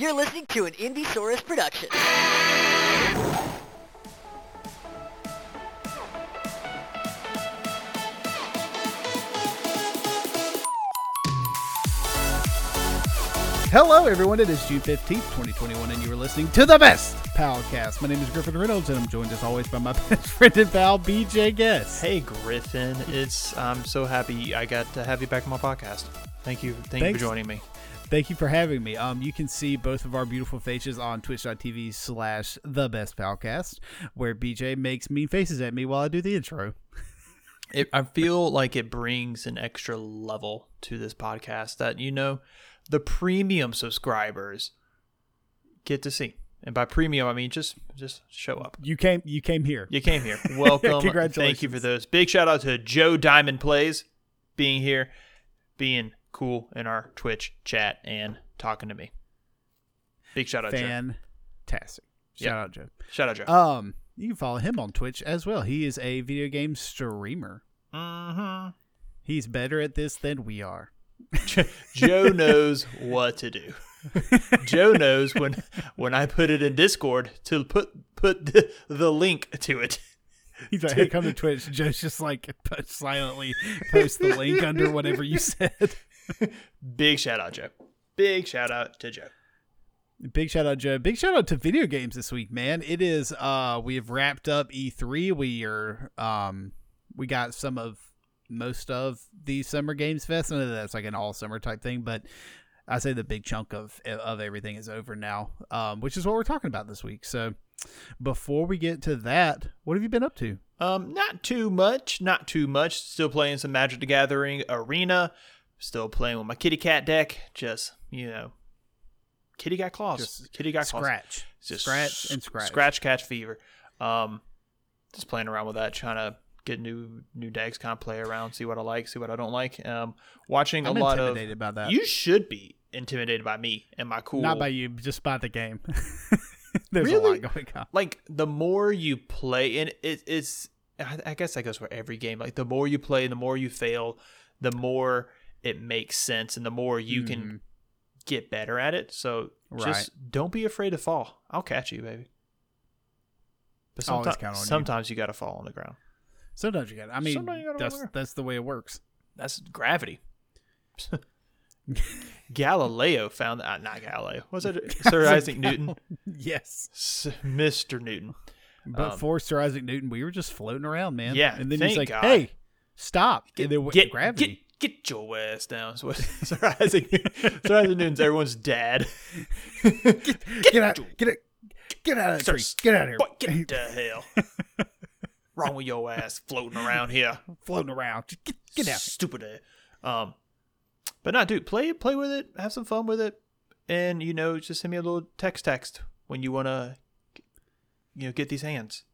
You're listening to an Indiesaurus production. Hello, everyone. It is June 15th, 2021, and you are listening to the best Palcast. My name is Griffin Reynolds, and I'm joined as always by my best friend and pal, BJ Guess. Hey Griffin, it's I'm so happy I got to have you back on my podcast. Thank you, thank you Thanks. for joining me. Thank you for having me. Um, you can see both of our beautiful faces on twitch.tv slash the best Palcast, where BJ makes mean faces at me while I do the intro. It, I feel like it brings an extra level to this podcast that you know the premium subscribers get to see. And by premium, I mean just just show up. You came you came here. You came here. Welcome. Congratulations. Thank you for those. Big shout out to Joe Diamond Plays being here, being cool in our Twitch chat and talking to me. Big shout out, Joe. Fantastic. Shout Yep. out Joe. Shout out, Joe. Um, you can follow him on Twitch as well. He is a video game streamer. mm-hmm. He's better at this than we are. Joe knows what to do. Joe knows when when I put it in Discord to put put the, the link to it. He's like, hey, come to Twitch. Joe's just like silently post the link under whatever you said. Big shout out, Joe. Big shout out to Joe. Big shout out, Joe. Big shout out to video games this week, man. It is uh we have wrapped up E3. We are um we got some of most of the Summer Games Fest. I know that's like an all summer type thing, but I say the big chunk of of everything is over now. Um, which is what we're talking about this week. So before we get to that, what have you been up to? Um, not too much, not too much. Still playing some Magic the Gathering Arena. Still playing with my kitty cat deck. Just you know, kitty got claws. Just kitty got claws. Scratch. Just scratch and scratch. Scratch catch fever. Um, just playing around with that, trying to get new new decks, kind of play around, see what I like, see what I don't like. Um, watching I'm a lot of. by that. You should be intimidated by me and my cool. Not by you, just by the game. There's a lot going on. like the more you play, and it, it's. I I guess that goes for every game. Like the more you play, the more you fail, the more it makes sense, and the more you can get better at it. So Mm-hmm. just don't be afraid to fall. I'll catch you, baby. But sometimes, on you. sometimes you got to fall on the ground. Sometimes you got. To. I mean, Sometimes that's that's the way it works. That's gravity. Galileo found uh, not Galileo. Was it Sir Isaac Newton? yes, S- Mr. Newton. but Um, for Sir Isaac Newton, we were just floating around, man. Yeah, and then he's like, God. "Hey, stop!" and then Get gravity. Get, get your ass down. That's what Sir Isaac Sir Isaac Newton's everyone's dad. Get, out! Get it! Get out of the Sir, tree! Get out of here! What get the hell? Wrong with your ass floating around here. floating around. Just get get out! Stupid ass. Um but not dude, play play with it, have some fun with it. And you know, just send me a little text text when you wanna you know, get these hands.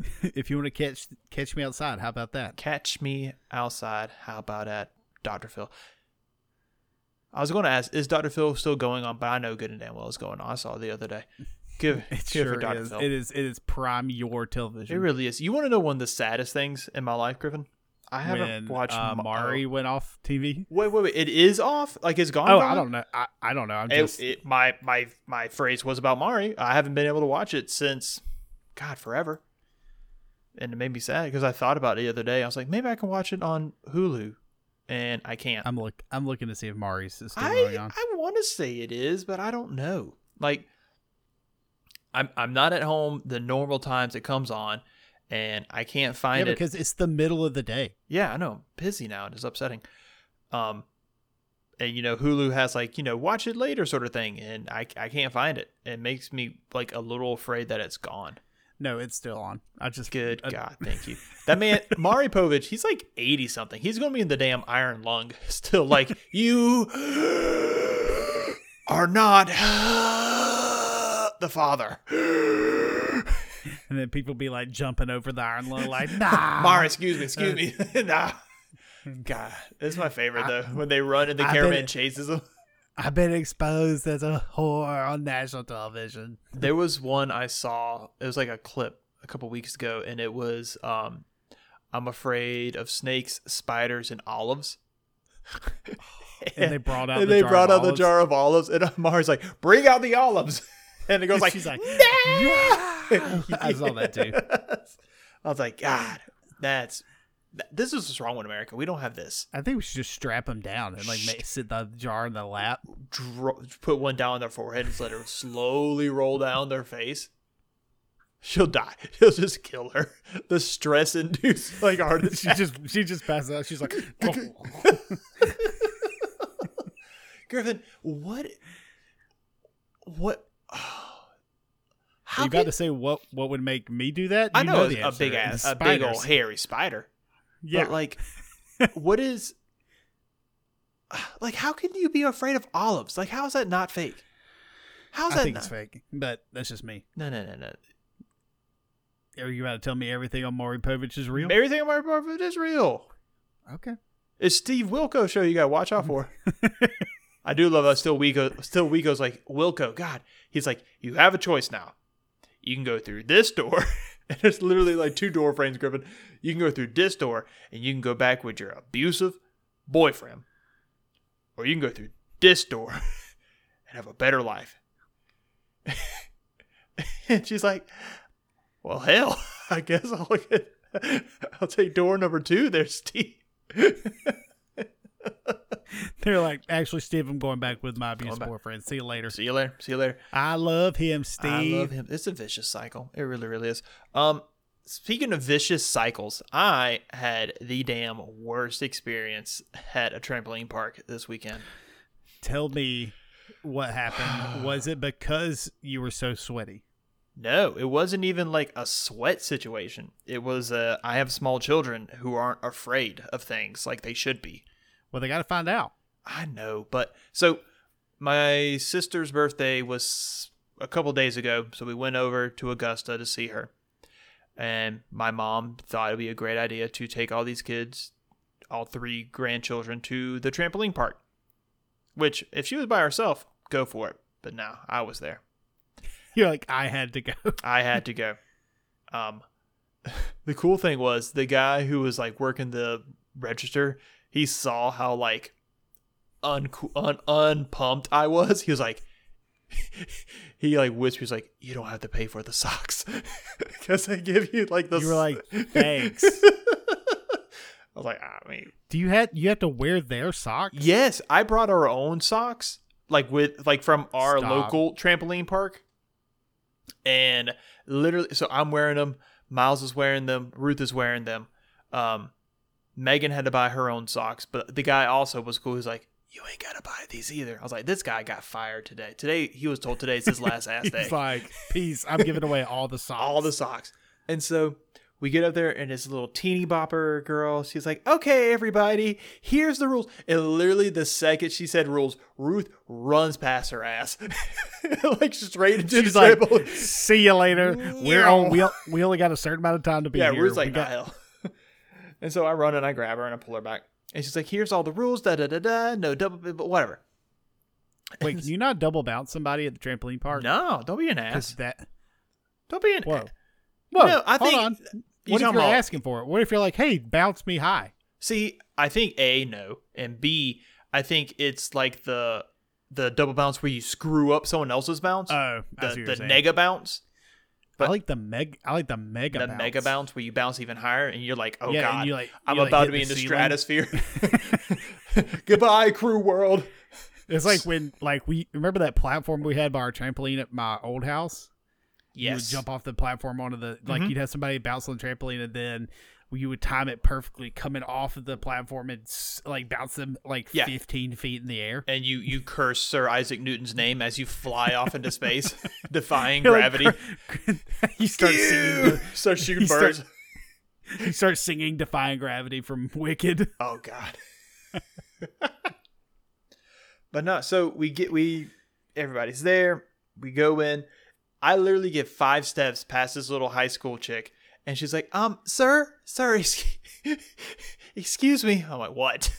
if you want to catch catch me outside, how about that? Catch me outside. How about that, Dr. Phil? I was going to ask, is Dr. Phil still going on? But I know good and damn well it's going on. I saw it the other day. Good, It good sure Dr. is. Phil. It is. It is prime your television. It really is. You want to know one of the saddest things in my life, Griffin? I haven't when watched uh, Ma- Maury went off TV. Wait, wait, wait! It is off. Like it's gone. Oh, gone? I don't know. I, I don't know. I'm It- just it- my my my phrase was about Maury. I haven't been able to watch it since, God, forever. And it made me sad because I thought about it the other day. I was like, maybe I can watch it on Hulu, and I can't. I'm look. I'm looking to see if Maury's is still going on. I want to say it is, but I don't know. Like, I'm I'm not at home the normal times it comes on, and I can't Yeah, find it. because it's the middle of the day. Yeah, I know. I'm busy now and it's upsetting. Um and you know, Hulu has like, you know, watch it later sort of thing and I I can't find it. It makes me like a little afraid that it's gone. No, it's still on. I just Good I- God, thank you. That man Maury Povich, he's like 80 something. He's going to be in the damn iron lung still like you are not the father. And then people be like jumping over the iron lung, like nah. Maury, excuse me, excuse uh, me. nah. God, this is my favorite though. When they run and the I cameraman chases them. I've been exposed as a whore on national television. There was one I saw. It was like a clip a couple weeks ago, and it was um, I'm afraid of snakes, spiders, and olives. And they brought out and the they jar brought of out the olives. jar of olives, and Amari's like, "Bring out the olives," and it goes like, She's like, "No!" I saw that too. I was like, God, that's th- this is what's wrong with America. We don't have this. I think we should just strap them down and like make, sit the jar in the lap. Dro- put one down on their forehead and let her slowly roll down their face. She'll die. He'll just kill her. The stress induced like heart She just she just passes out. She's like, "Oh." Griffin, what? What? How you got to say what what would make me do that? I You know, the a big ass, a big old hairy spider. Yeah, But like, what is? Like, how can you be afraid of olives? Like, how is that not fake? How's I that think not? it's fake, but that's just me. No, no, no, no. Are you about to tell me everything on Maury Povich is real? Everything on of it is real. Okay. It's Steve Wilkos show you gotta watch out for. I do love how still Wilkos still Wilco's like, Wilkos, God. He's like, you have a choice now. You can go through this door. and literally like two door frames, Griffin. You can go through this door and you can go back with your abusive boyfriend. Or you can go through this door and have a better life. and she's like, Well hell, I guess I'll get I'll take door number two there, Steve. They're like, actually, Steve, I'm going back with my abusive boyfriend. See you later. See you later. See you later. I love him, Steve. I love him. It's a vicious cycle. It really, really is. Um, speaking of vicious cycles, I had the damn worst experience at a trampoline park this weekend. Tell me what happened. Was it because you were so sweaty? No, it wasn't even like a sweat situation. It was uh, I have small children who aren't afraid of things like they should be. Well, they got to find out. I know, but so my sister's birthday was a couple days ago, so we went over to Augusta to see her. And my mom thought it'd be a great idea to take all these kids, all three grandchildren, to the trampoline park. Which, if she was by herself, go for it. But no, I was there. You're like, I had to go. I had to go. Um, the cool thing was the guy who was like working the register. He saw how like un un unpumped I was. He was like, he like whispers like, "You don't have to pay for the socks because they give you like the." You were like, thanks. I was like, I mean, Do you have you have to wear their socks? yes, I brought our own socks, like with like from our Stop. local trampoline park, and literally, so I'm wearing them. Miles is wearing them. Ruth is wearing them. Um, Megan had to buy her own socks, but the guy also was cool. He's like, "You ain't gotta buy these either." I was like, "This guy got fired today. Today he was told today's his last ass day." He's like, peace. I'm giving away all the socks. all the socks. And so we get up there, and this little teeny bopper girl, she's like, okay, everybody, here's the rules. And literally, the second she said rules, Ruth runs past her ass, like straight into She's the like, table. see you later. We're on. We, we only got a certain amount of time to be yeah, here. Ruth's We like, got- hell. And so I run and I grab her and I pull her back. And she's like, here's all the rules, da da da da, no double, but whatever. Wait, can you not double bounce somebody at the trampoline park? No, don't be an ass. that. Don't be an Whoa. ass. Whoa. No, I hold think- on. What if you're about- asking for it? What if you're like, hey, bounce me high? See, I think A, no. And B, I think it's like the the double bounce where you screw up someone else's bounce. Oh, the the nega bounce. I like the meg. I like the mega. the bounce. mega bounce where you bounce even higher and you're like, oh Yeah, god, like- I'm like, about to be in the stratosphere. Goodbye, crew world. It's like when, like, we remember that platform we had by our trampoline at my old house. Yes, you would jump off the platform onto the like. Mhm. You'd have somebody bounce on the trampoline, and then you would time it perfectly coming off of the platform and like bounce them like Yeah. 15 feet in the air. and you you curse Sir Isaac Newton's name as you fly off into space, defying You're like, gravity. you start singing. Start shooting You start- birds. You start singing "Defying Gravity" from Wicked. Oh God. but no, so we get we everybody's there. We go in. I literally get five steps past this little high school chick, and she's like, "Um, sir, sir, excuse, me." I'm like, "What?"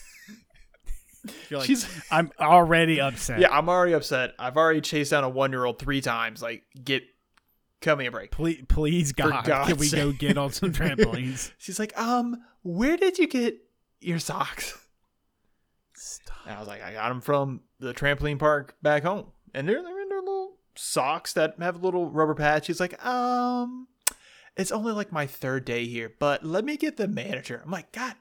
You're like, She's I'm already upset. yeah, I'm already upset. I've already chased down a one year old three times. Like, get, cut me a break. Please, please, God, can we go get on some trampolines? She's like, um, where did you get your socks? And I was like, I got them from the trampoline park back home, and they're they're in their little socks that have a little rubber patch. He's like, um, it's only like my third day here, but let me get the manager. I'm like, God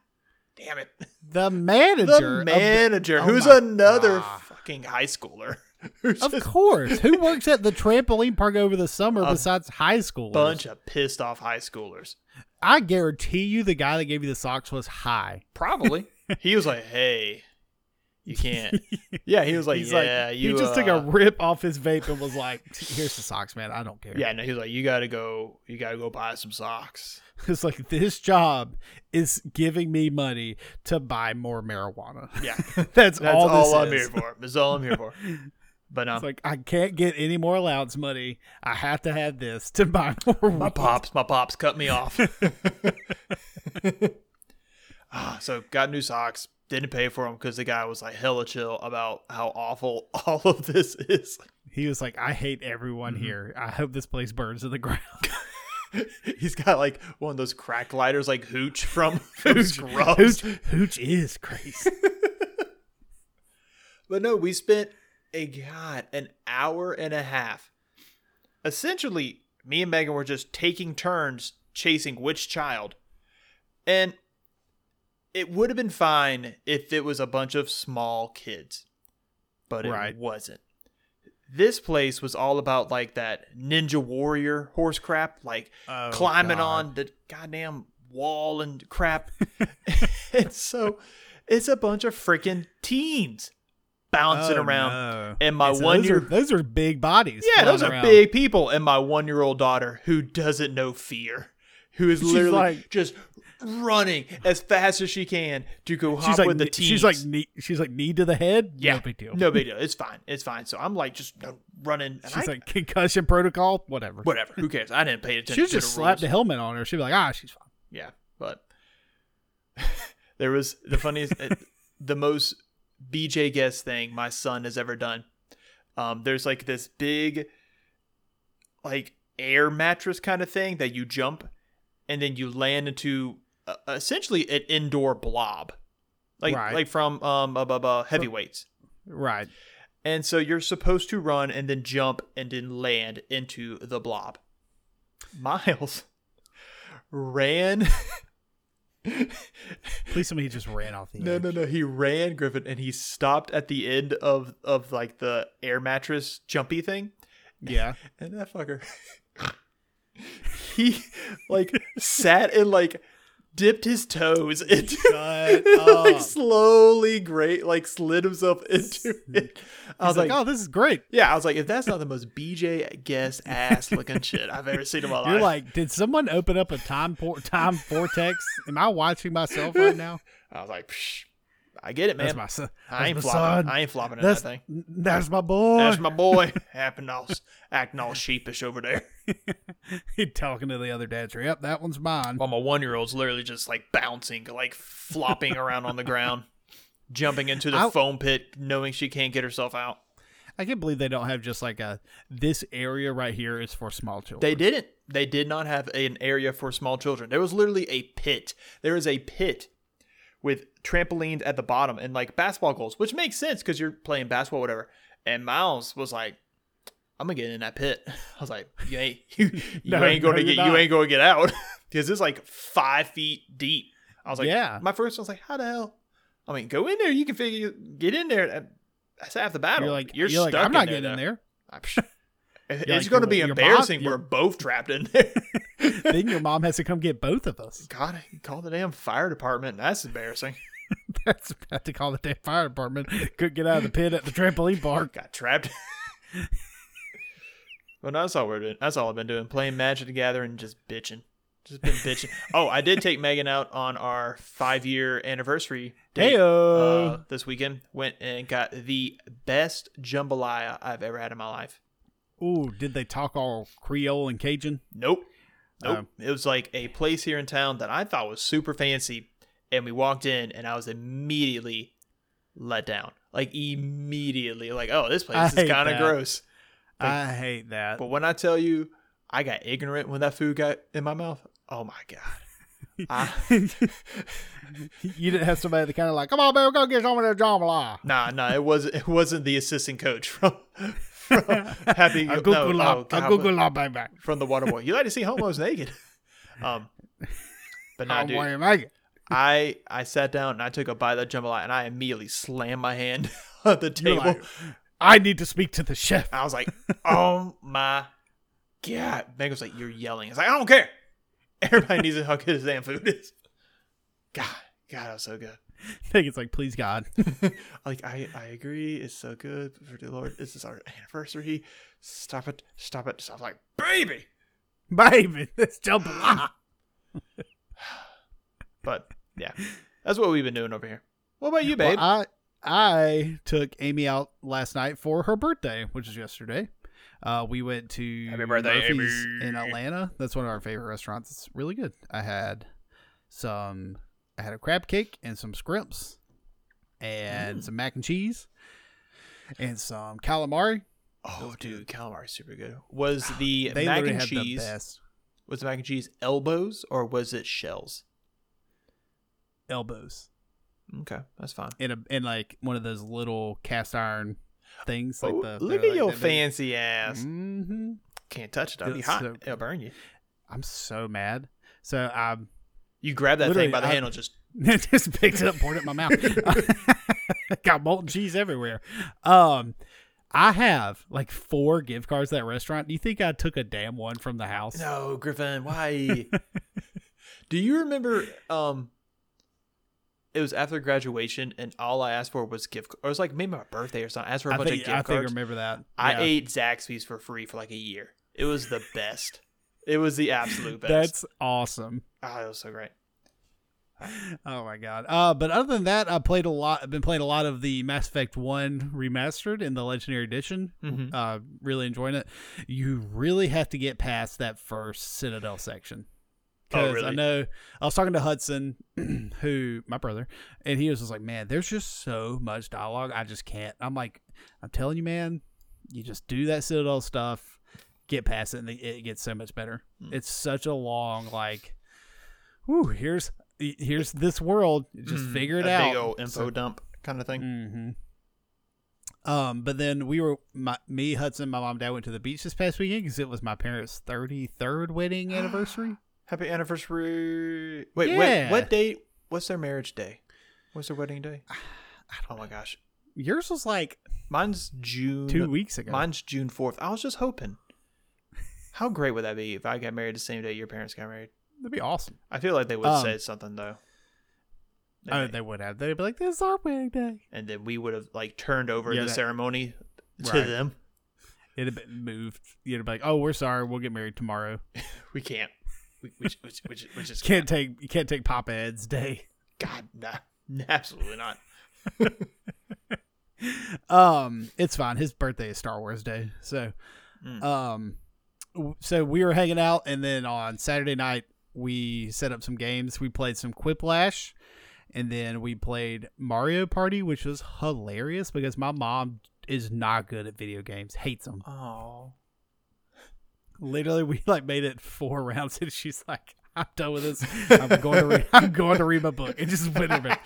damn it, The manager. the of the- manager, oh who's another God. fucking high schooler. Of just course. Who works at the trampoline park over the summer besides high schoolers? bunch of pissed off high schoolers. I guarantee you the guy that gave you the socks was high. Probably. he was like, "Hey, you can't." Yeah, he was like, He's "Yeah, like, you." he just took uh, a rip off his vape and was like, "Here's the socks, man. I don't care." Yeah, no, he was like, "You gotta go. You gotta go buy some socks." it's like this job is giving me money to buy more marijuana. Yeah, that's, that's all. all, I'm here for. That's all I'm here for. But um, It's like I can't get any more allowance money. I have to have this to buy more. my weed. pops, my pops cut me off. ah, so got new socks. Didn't pay for them because the guy was like hella chill about how awful all of this is. He was like, "I hate everyone Mm-hmm. here. I hope this place burns to the ground." He's got like one of those crack lighters, like Hooch from, Hooch. Hooch, Hooch is crazy. But no, we spent a god an hour and a half. Essentially, me and Megan were just taking turns chasing which child. And it would have been fine if it was a bunch of small kids. But it Right. wasn't. This place was all about like that ninja warrior horse crap, like Oh, climbing God. on the goddamn wall and crap. and so it's a bunch of freaking teens bouncing Oh, around. no. And my And so one those year are, those are big bodies. Yeah, those are around. big people. And my one year old daughter who doesn't know fear, who is She's literally like- just running as fast as she can to go hop She's like, with the teens. she's like, knee, she's like knee to the head. yeah, no big deal. No big deal. It's fine. It's fine. So I'm like just running. She's I- like concussion protocol. Whatever. whatever. Who cares? I didn't pay attention. She to just slapped the helmet on her. She'd be like, ah, she's fine. Yeah, but there was the funniest, uh, the most BJ guest thing my son has ever done. Um, there's like this big, like air mattress kind of thing that you jump, and then you land into uh, essentially an indoor blob, like Right. like from um uh, heavyweights. Right. And so you're supposed to run and then jump and then land into the blob. Miles ran Please somebody just ran off the No, edge. no, no. He ran Griffin and he stopped at the end of of like the air mattress jumpy thing. Yeah. And that fucker he like sat and like dipped his toes into Shut like slowly great like slid himself into it. I I was like, oh, this is great. yeah, I was like, if that's not the most BJ guest ass looking shit I've ever seen in my life. You're like, did someone open up a time por- time vortex? Am I watching myself right now? I was like, Psh, I get it, man. That's my son. I ain't flopping. son. I ain't flopping in That's that thing. that's my boy. That's my boy. Acting all, acting all sheepish over there. he talking to the other dads. Yep, that one's mine. While my one year old's literally just like bouncing, like flopping around on the ground, jumping into the I- foam pit, knowing she can't get herself out. I can't believe they don't have just like a this area right here is for small children. They didn't. They did not have an area for small children. There was literally a pit. There is a pit with trampolines at the bottom and like basketball goals, which makes sense because you're playing basketball, whatever. And Miles was like, "I'm gonna get in that pit." I was like, "You ain't you, you No, ain't going no, to get you ain't going to get out because it's like five feet deep." I was like, Yeah. My first one was like, "How the hell?" I mean, go in there. You can figure get in there. That's half the battle. You're like, you're, you're, stuck like, I'm not in getting in there. It's like, going to be your mom- embarrassing. We're both trapped in there. then your mom has to come get both of us. God, call the damn fire department. That's embarrassing. That's about to call the damn fire department. Couldn't get out of the pit at the trampoline park. Got trapped. well, no, that's all we're doing. That's all I've been doing. Playing Magic together and just bitching. Just been bitching. oh, I did take Megan out on our five year anniversary date Heyo. uh, this weekend. Went and got the best jambalaya I've ever had in my life. Ooh, did they talk all Creole and Cajun? Nope. Nope. Um, it was like a place here in town that I thought was super fancy. And we walked in and I was immediately let down. Like immediately. Like, oh, this I place is kind of gross. I hate that. But when I tell you I got ignorant when that food got in my mouth, oh my God. I, you didn't have somebody that kind of like, come on, man, go get some of that jambalaya. nah, nah, it wasn't. It wasn't the assistant coach from, from Happy. A no, Google oh, a Google la baby. from the Waterboy. You like to see homos naked? Um, but nah, How dude. do you make it? I I sat down and I took a bite of that jambalaya and I immediately slammed my hand on the table. like, I need to speak to the chef. I was like, "Oh my god!" Meg was like, "You're yelling." It's like, "I don't care." Everybody needs to know how good his damn food is. God, God, that was so good. I think it's like, please God. Like, I I agree, it's so good. For the Lord, this is our anniversary. Stop it! Stop it! Stop! Like, baby. Baby, this jambalaya. But yeah, that's what we've been doing over here. What about you, babe? Well, I I took Amy out last night for her birthday, which is yesterday. Uh, we went to Happy birthday, Murphy's Amy. in Atlanta. That's one of our favorite restaurants. It's really good. I had some. I had a crab cake and some scrimps, and Mm. some mac and cheese, and some calamari. oh, dude, calamari super good. Was the They mac and cheese the best was the mac and cheese elbows or was it shells? elbows Okay, that's fine. in a in like one of those little cast iron things. Like Oh, the look at your like big. fancy ass. Mhm. Can't touch it. It'll be hot. so- It'll burn you. I'm so mad. So um, You grab that Literally, thing by the I- handle, just just picked it up, poured it in my mouth. Got molten cheese everywhere. Um, I have like four gift cards to that restaurant. Do you think I took a damn one from the house? no, Griffin. Why? Do you remember? Um, it was after graduation, and all I asked for was gift. Or it was like maybe my birthday or something. I asked for a I bunch think of gift cards. I think I remember that. I Yeah. ate Zaxby's for free for like a year. It was the best. It was the absolute best. That's awesome. oh, it was so great. Oh my god. Uh, but other than that, I played a lot. I've been playing a lot of the Mass Effect One remastered in the Legendary Edition. Mhm. Uh, really enjoying it. You really have to get past that first Citadel section. Oh, Because really? I know I was talking to Hudson, who my brother, and he was just like, "Man, there's just so much dialogue. I just can't." I'm like, "I'm telling you, man, you just do that Citadel stuff, get past it, and it gets so much better. Hmm. It's such a long like, whew, here's here's this world. Just Mhm. figure it out. Big old info So- dump kind of thing. hmm Um, but then we were my, me, Hudson, my mom, and dad went to the beach this past weekend because it was my parents' thirty third wedding anniversary. Happy anniversary! Wait, Yeah. what? What date? What's their marriage day? What's their wedding day? Oh my gosh, Yours was like mine's June. two weeks ago. Mine's June fourth. I was just hoping. How great would that be if I got married the same day your parents got married? That'd be awesome. I feel like they would Um, say something though. They Oh, may. they would have. They'd be like, "This is our wedding day." and then we would have like turned over Yeah, the that- ceremony to Right. them. It'd have been moved. You'd be like, "Oh, we're sorry. We'll get married tomorrow. We can't. We, which, which, which, which is Can't take you can't take Papa Ed's day." God, nah, absolutely not. Um, it's fine. His birthday is Star Wars Day, so Mm. um, w- so we were hanging out, and then on Saturday night we set up some games. We played some Quiplash, and then we played Mario Party, which was hilarious because my mom is not good at video games, hates them. Oh, Literally, we like made it four rounds, and she's like, "I'm done with this. I'm going to read. I'm going to read my book." It just went back.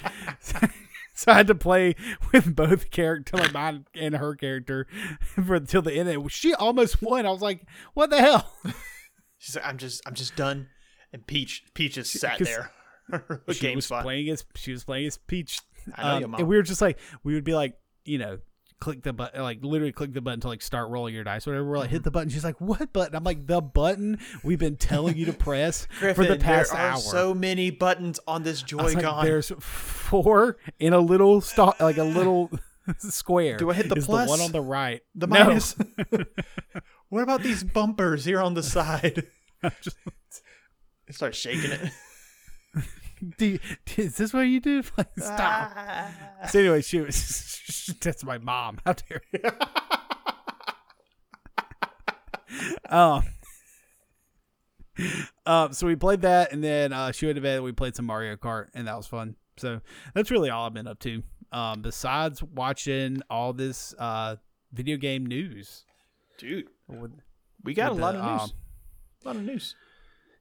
So I had to play with both character, like mine and her character, for until the end. She almost won. I was like, "What the hell?" she's like, I'm just, I'm just done. And Peach, Peach just sat there. she was spot. playing as she was playing as Peach. I know Um, your mom. and we were just like, we would be like, you know, click the button, like literally click the button to like start rolling your dice, whatever. We're like, Mm-hmm. hit the button. She's like, what button? I'm like, the button we've been telling you to press for the Griffin, past there are hour. so many buttons on this Joy-Con. like, there's four in a little sto- like a little square. Do I hit the plus? The one on the right. the No. minus. what about these bumpers here on the side? Just- Start shaking it. do you- is this what you do? Like, stop. Ah. So anyway, she was. that's my mom. How dare you? um. Um, so we played that, and then uh, she went to bed. And we played some Mario Kart, and that was fun. So that's really all I've been up to. Um, besides watching all this uh video game news. Dude, With, we got a lot the, of news. um, a lot of news.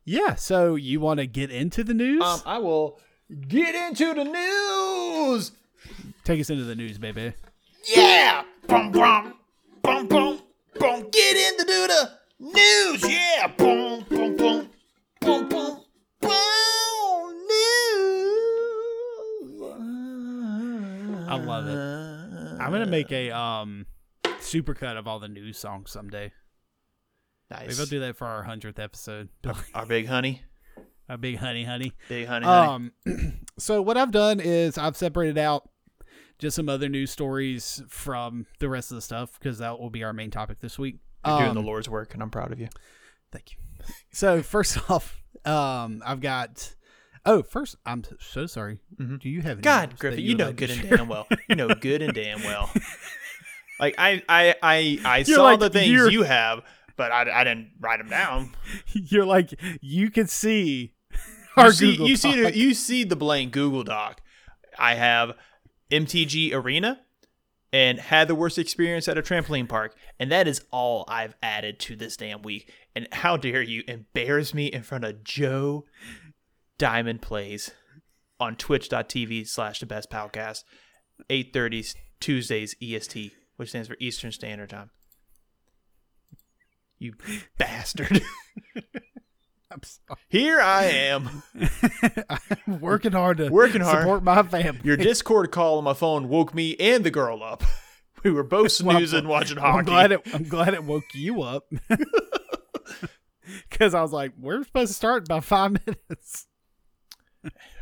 Yeah. So you want to get into the news? Um, I will get into the news. Take us into the news, baby. Yeah, boom, boom, boom, boom, boom. Get into the news. Yeah, boom, boom, boom, boom, boom, boom. News. I love it. I'm gonna make a um supercut of all the news songs someday. Maybe nice. I'll do that for our hundredth episode. Our big honey, Our big honey, honey. big honey, honey. Um, so what I've done is I've separated out just some other news stories from the rest of the stuff because that will be our main topic this week. You're doing the Um, Lord's work, and I'm proud of you. Thank you. So first off, um, I've got. Oh, first, I'm so sorry. Mhm. Do you have any God, Griffin, you you know good and damn well. You know good and damn well. Like I, I, I, I You're saw like- the things you have, but I, I didn't write them down. You're like you can see You our see, Google you see, the, you see the blank Google Doc. I have MTG Arena and had the worst experience at a trampoline park, and that is all I've added to this damn week. And how dare you embarrass me in front of Joe Diamond Plays on twitch.tv slash the best podcast, 8.30 Tuesdays EST, which stands for Eastern Standard Time. You bastard. I'm sorry. Here I am. I'm working hard to Working hard. support my family. Your Discord call on my phone woke me and the girl up. We were both Well, snoozing watching hockey. I'm glad it. I'm glad it woke you up. Because I was like, we're supposed to start in about five minutes.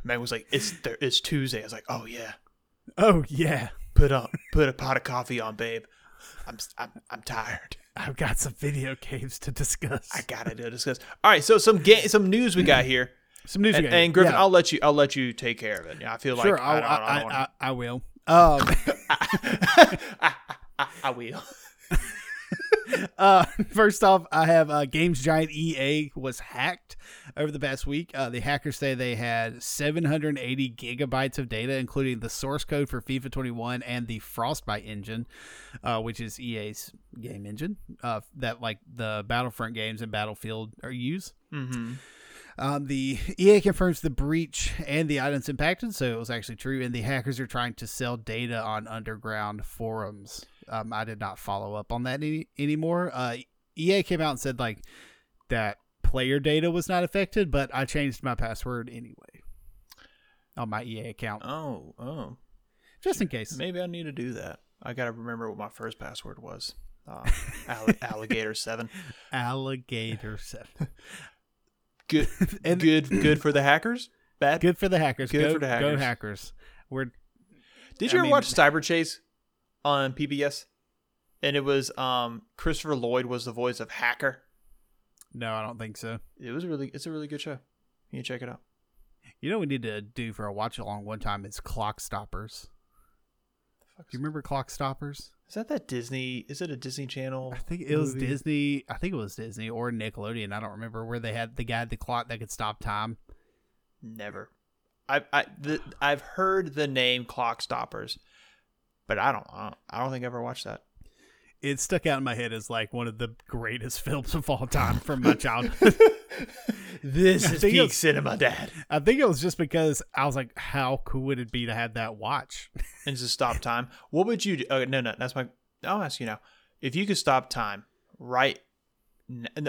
Man was like, "It's th- it's Tuesday." I was like, "Oh yeah, Oh yeah, put up, put a pot of coffee on, babe. I'm I'm I'm tired. I've got some video games to discuss. I gotta do discuss." All right, so some ga- some news we got here, some news. and, and Griffin, Yeah. I'll let you I'll let you take care of it. Yeah, I feel like sure. I, I'll, I, I, I, wanna- I, I will. Um, I will. uh, first off, I have uh, Games Giant EA was hacked over the past week. Uh, the hackers say they had 780 gigabytes of data, including the source code for FIFA 21 and the Frostbite engine, uh, which is EA's game engine uh, that like the Battlefront games and Battlefield are use. Mm-hmm. Um, the EA confirms the breach and the items impacted, so it was actually true. And the hackers are trying to sell data on underground forums. Um, I did not follow up on that any, anymore. Uh, EA came out and said like that player data was not affected, but I changed my password anyway on my EA account Oh oh, just in case. maybe I need to do that. I gotta remember what my first password was. Uh, alli- alligator seven. Alligator seven. Good, And- good, good for the hackers. Bad. Good for the hackers. Good go, for the Go hackers. hackers. We're Did I you ever mean- watch Cyber Chase on PBS? And it was um Christopher Lloyd was the voice of Hacker. No, I don't think so. It was really it's a really good show. You can check it out. You know what we need to do for a watch along one time is Clock Stoppers. Do you remember Clock Stoppers? Is that that Disney? Is it a Disney Channel? I think it was? Disney. I think it was Disney or Nickelodeon. I don't remember where they had the guy at the clock that could stop time. Never. I I the, I've heard the name Clock Stoppers, but I don't I don't, I don't think I ever watched that. It stuck out in my head as like one of the greatest films of all time from my childhood. This I is peak it's- cinema, Dad. I think it was just because I was like, how cool would it be to have that watch? And just stop time, what would you do? Oh, no, no, that's my. I'll ask you now. If you could stop time, right?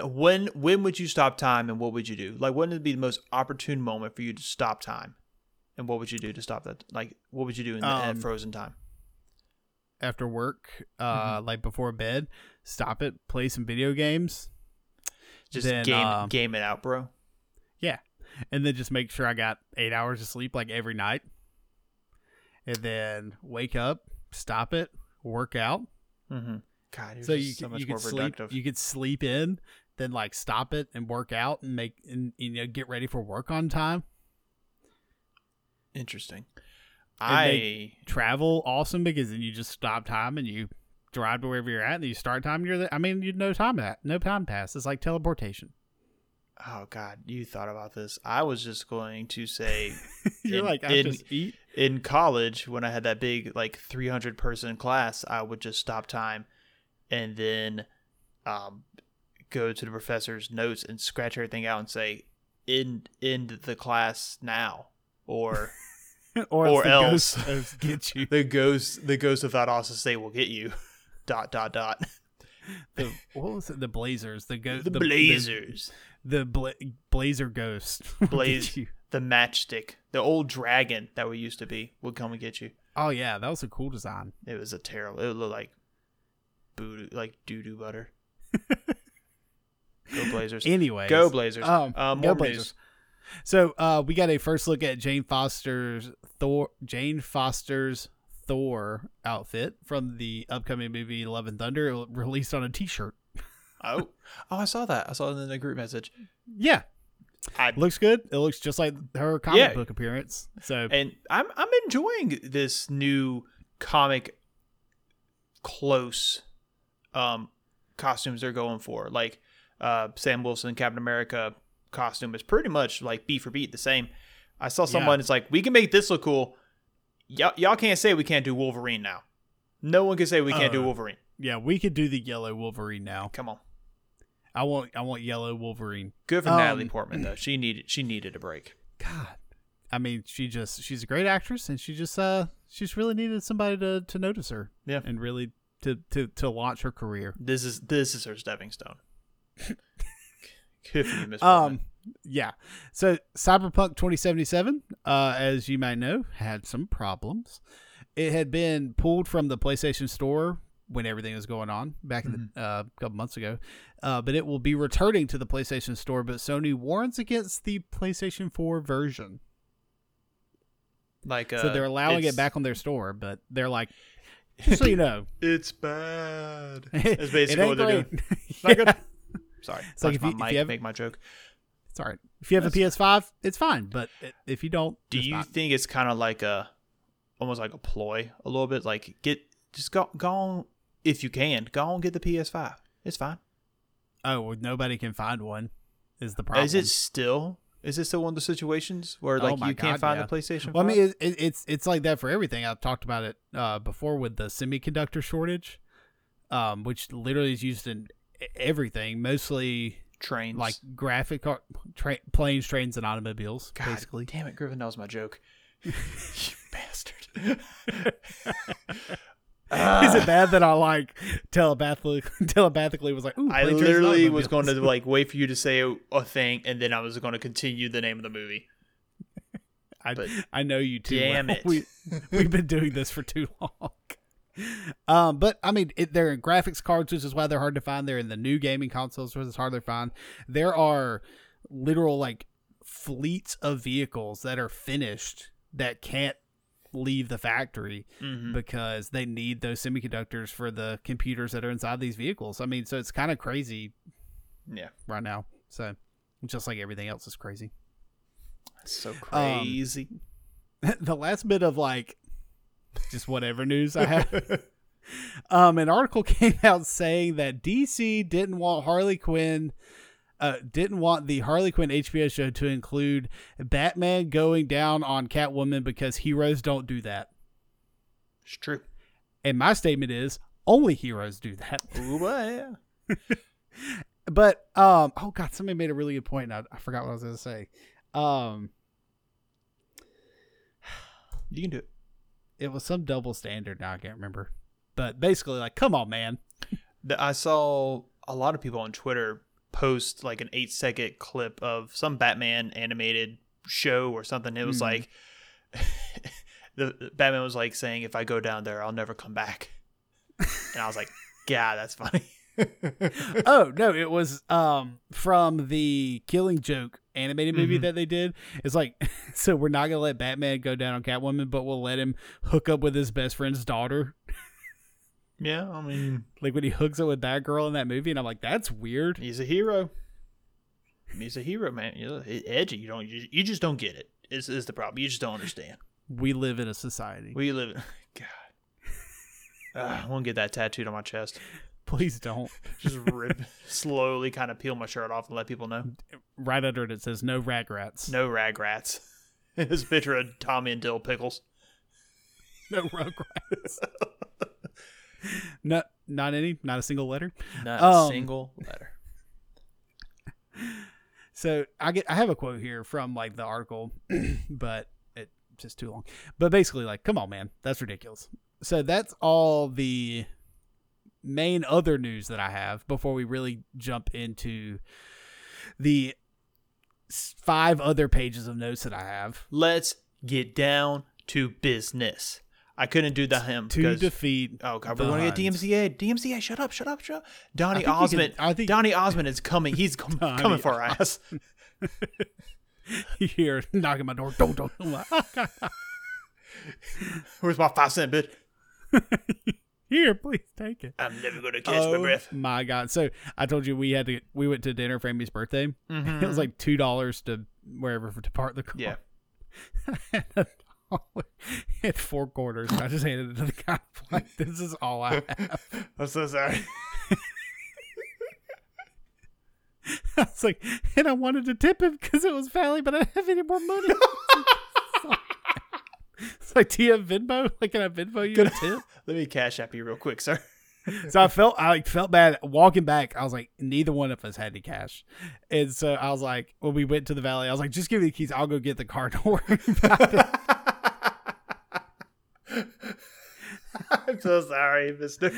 When when would you stop time, and what would you do? Like, when would it be the most opportune moment for you to stop time, and what would you do to stop that? Like, what would you do in the, Um, frozen time? After work, uh, like before bed, stop it, play some video games, Just then, game um, game it out, bro. Yeah, and then just make sure I got eight hours of sleep like every night. And then wake up, stop it, work out. Mm-hmm. God, you're so you so could, much you could sleep productive. you could sleep in, then like stop it and work out and make and you know get ready for work on time. Interesting. I Travel awesome because then you just stop time and you drive to wherever you're at and you start time and you're there. I mean you no time at no time pass. It's like teleportation. oh god, you thought about this. I was just going to say you're In- like I in- just eat. in college when I had that big like 300 person class, I would just stop time and then um, go to the professor's notes and scratch everything out and say, end end the class now, or or, Or the else. ghosts get you. the ghost the ghost of Valdosta State will get you. Dot dot dot. The, what was it? The Blazers. The go. The, Blazers, The, the bla- Blazer ghost. Blaze, the matchstick, the old dragon that we used to be would come and get you. Oh yeah, that was a cool design. It was a terrible. It looked like boo like doo doo butter. Go Blazers. Anyway, Go Blazers. Um, uh, go more Blazers. news. So uh, we got a first look at Jane Foster's Thor. Jane Foster's Thor outfit from the upcoming movie Love and Thunder, released on a T-shirt. Oh, oh, I saw that. I saw it in the group message. Yeah, I, looks good. It looks just like her comic Yeah. book appearance. So and I'm I'm enjoying this new comic close um costumes they're going for. Like uh Sam Wilson Captain America costume is pretty much like beat for beat the same. I saw someone it's like we can make this look cool. Y'all, y'all can't say we can't do Wolverine now. No one can say we can't do Uh, Wolverine. yeah, we could do the yellow Wolverine now. Come on. I want I want yellow Wolverine. Good for Um, Natalie Portman though. She needed she needed a break. God. I mean, she just she's a great actress and she just uh she's really needed somebody to to notice her. Yeah. And really to to to launch her career. This is this is her stepping stone. Good for you, Miss Um yeah. So Cyberpunk 2077 uh as you might know had some problems. It had been pulled from the PlayStation Store when everything was going on back in the, uh, a couple months ago. Uh, but it will be returning to the PlayStation Store, but Sony warns against the PlayStation 4 version. Like uh, So they're allowing it back on their store, but they're like, just so you know, It's bad. That's basically ain't what they're great. doing. Not good. Yeah. Sorry, It's like if you- if you have- make my joke. It's all right. If you have a PS5, it's fine. But if you don't, Do you not. think it's kind of like a, almost like a ploy, a little bit? Like get just go go on if you can go on get the PS5. It's fine. Oh, well, nobody can find one. Is the problem? Is it still? Is it still one of the situations where Oh like my you can't find yeah. the PlayStation? Well, I mean, it, it, it's it's like that for everything. I've talked about it uh, before with the semiconductor shortage, um, which literally is used in everything, mostly trains. like graphic car, tra- planes, trains, and automobiles. God basically, damn it, Griffin, that was my joke. you bastard. Ah. is it bad that I like telepathically telepathically was like, I plane, trains, and literally was going to like wait for you to say a, a thing, and then I was going to continue the name of the movie. I, but I know you too. damn well. it. We we've been doing this for too long. Um, but I mean, it, they're in graphics cards, which is why they're hard to find. They're in the new gaming consoles, which is hard to find. There are literal like fleets of vehicles that are finished that can't leave the factory Mhm. because they need those semiconductors for the computers that are inside these vehicles. I mean, so it's kind of crazy Yeah, right now. So just like everything else is crazy. that's so Um, crazy. the last bit of like just whatever news I have. um, an article came out saying that DC didn't want Harley Quinn, uh, didn't want the Harley Quinn HBO show to include Batman going down on Catwoman because heroes don't do that. it's true. And my statement is only heroes do that. Ooh, well, yeah. But um, oh god, somebody made a really good point. And I, I forgot what I was going to say. Um, You can do it. It was some double standard. Now I can't remember. But basically, like, come on, man. I saw a lot of people on Twitter post like an eight second clip of some Batman animated show or something. It was Mhm. like the Batman was like saying, "If I go down there, I'll never come back," and I was like, "Yeah, that's funny." oh no, it was um from the Killing Joke animated movie Mhm. that they did. It's like so we're not gonna let Batman go down on Catwoman, but we'll let him hook up with his best friend's daughter. yeah, I mean, Like when he hooks up with that girl in that movie, and I'm like, that's weird. he's a hero. He's a hero, man. You know, edgy. You don't. You, you just don't get it. Is is the problem? You just don't understand. We live in a society. We live. in God. Uh, I won't get that tattooed on my chest. Please don't. Just rip, slowly kind of peel my shirt off and let people know. Right under it, it says no rag rats. No ragrats. It's a picture of Tommy and Dil Pickles. no rugrats. not not any, not a single letter. Not Um, a single letter. So I get I have a quote here from like the article, but it's just too long. But basically, like, come on, man, that's ridiculous. So that's all the main other news that I have before we really jump into the five other pages of notes that I have Let's get down to business. I couldn't do the him to because defeat. oh god, we're gonna get DMCA. DMCA, shut up, shut up, shut up. Donny think you can- Osmond. I think- Donny Osmond is coming. He's com- coming for our ass. You hear knocking my door. Don't don't. Where's my five cent bitch? Here, please take it. I'm never gonna catch my Oh breath. My God! So I told you we had to. We went to dinner for Amy's birthday. It was mm-hmm. like two dollars to wherever to park the car. Yeah. Hit four quarters. I just handed it to the guy. Like, this is all I have. I'm so sorry. I was like, and I wanted to tip him because it was Valley, but I didn't have any more money. It's like, do you have Venmo? Like, can I Venmo you a tip? Let me cash app you real quick, sir. So I felt I like felt bad walking back. I was like, neither one of us had any cash, and so I was like, when we went to the valley, I was like, just give me the keys. I'll go get the car. Don't worry about it. I'm so sorry, Mister.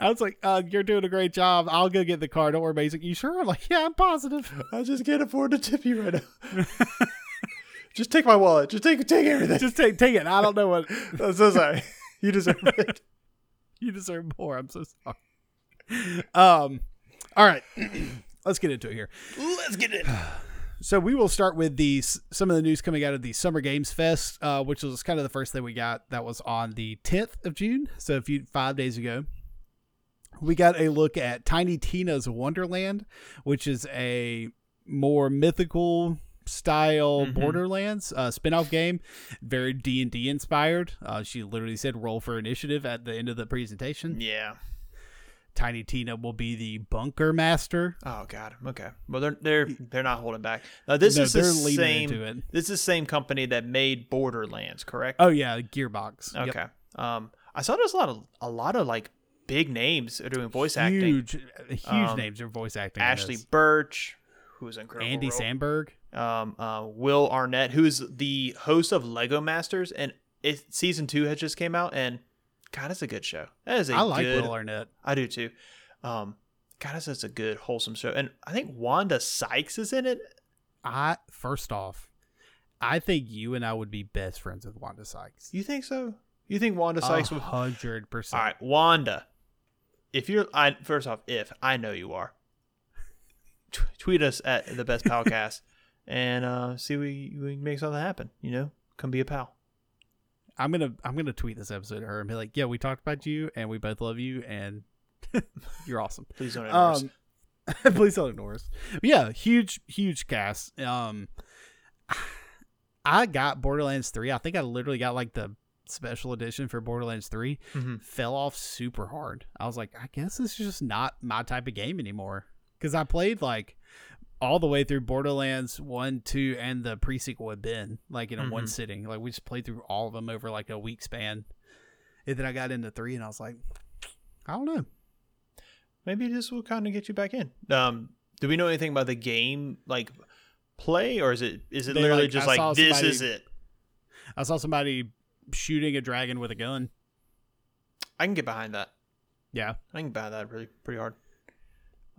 I was like, uh, you're doing a great job. I'll go get the car. Don't worry, basic. You sure? I'm like, yeah, I'm positive. I just can't afford to tip you right now. Just take my wallet. Just take take everything. Just take take it. I don't know what I'm so sorry. You deserve it. you deserve more. I'm so sorry. Um, all right, let's get into it here. Let's get it. So we will start with the some of the news coming out of the Summer Games Fest, uh, which was kind of the first thing we got. That was on the 10th of June, so a few five days ago. We got a look at Tiny Tina's Wonderland, which is a more mythical style Mhm. Borderlands uh, spin-off game, very D and D inspired. Uh, she literally said "roll for initiative" at the end of the presentation. Yeah. Tiny Tina will be the bunker master. Oh God. Okay. Well, they're they're they're not holding back. Now this No, is the same. This is the same company that made Borderlands, correct? Oh yeah, Gearbox. Yep. Okay. Um, I saw there's a lot of a lot of like big names are doing voice acting. huge, huge Um, names are voice acting. in Ashly. Burch, who's incredible. Andy role. Samberg. Um, uh, Will Arnett, who's the host of Lego Masters, and it, season two has just came out, and God, it's a good show. That is a I like good. Will Arnett. I do too. Um, God, it's a good wholesome show, and I think Wanda Sykes is in it. I first off, I think you and I would be best friends with Wanda Sykes. You think so? You think Wanda Sykes would? hundred percent? right, Wanda. If you're, I first off, if I know you are, t- tweet us at the best palcast and uh, see we we can make something happen. You know, come be a pal. I'm gonna I'm gonna tweet this episode to her and be like, "Yeah, we talked about you, and we both love you, and you're awesome." Please don't ignore us. Um, please don't ignore us. But yeah, huge, huge cast. Um, I got Borderlands three. I think I literally got like the special edition for Borderlands 3 Mhm. Fell off super hard. I was like, I guess this is just not my type of game anymore. Because I played like all the way through Borderlands one, two, and the pre sequel had been like in a one Mhm. sitting. Like we just played through all of them over like a week span. And then I got into three, and I was like, I don't know. Maybe this will kind of get you back in. Um, do we know anything about the game like play, or is it is it They, literally like, just I like this somebody- is it? I saw somebody shooting a dragon with a gun. I can get behind that. Yeah. I can behind that really pretty hard.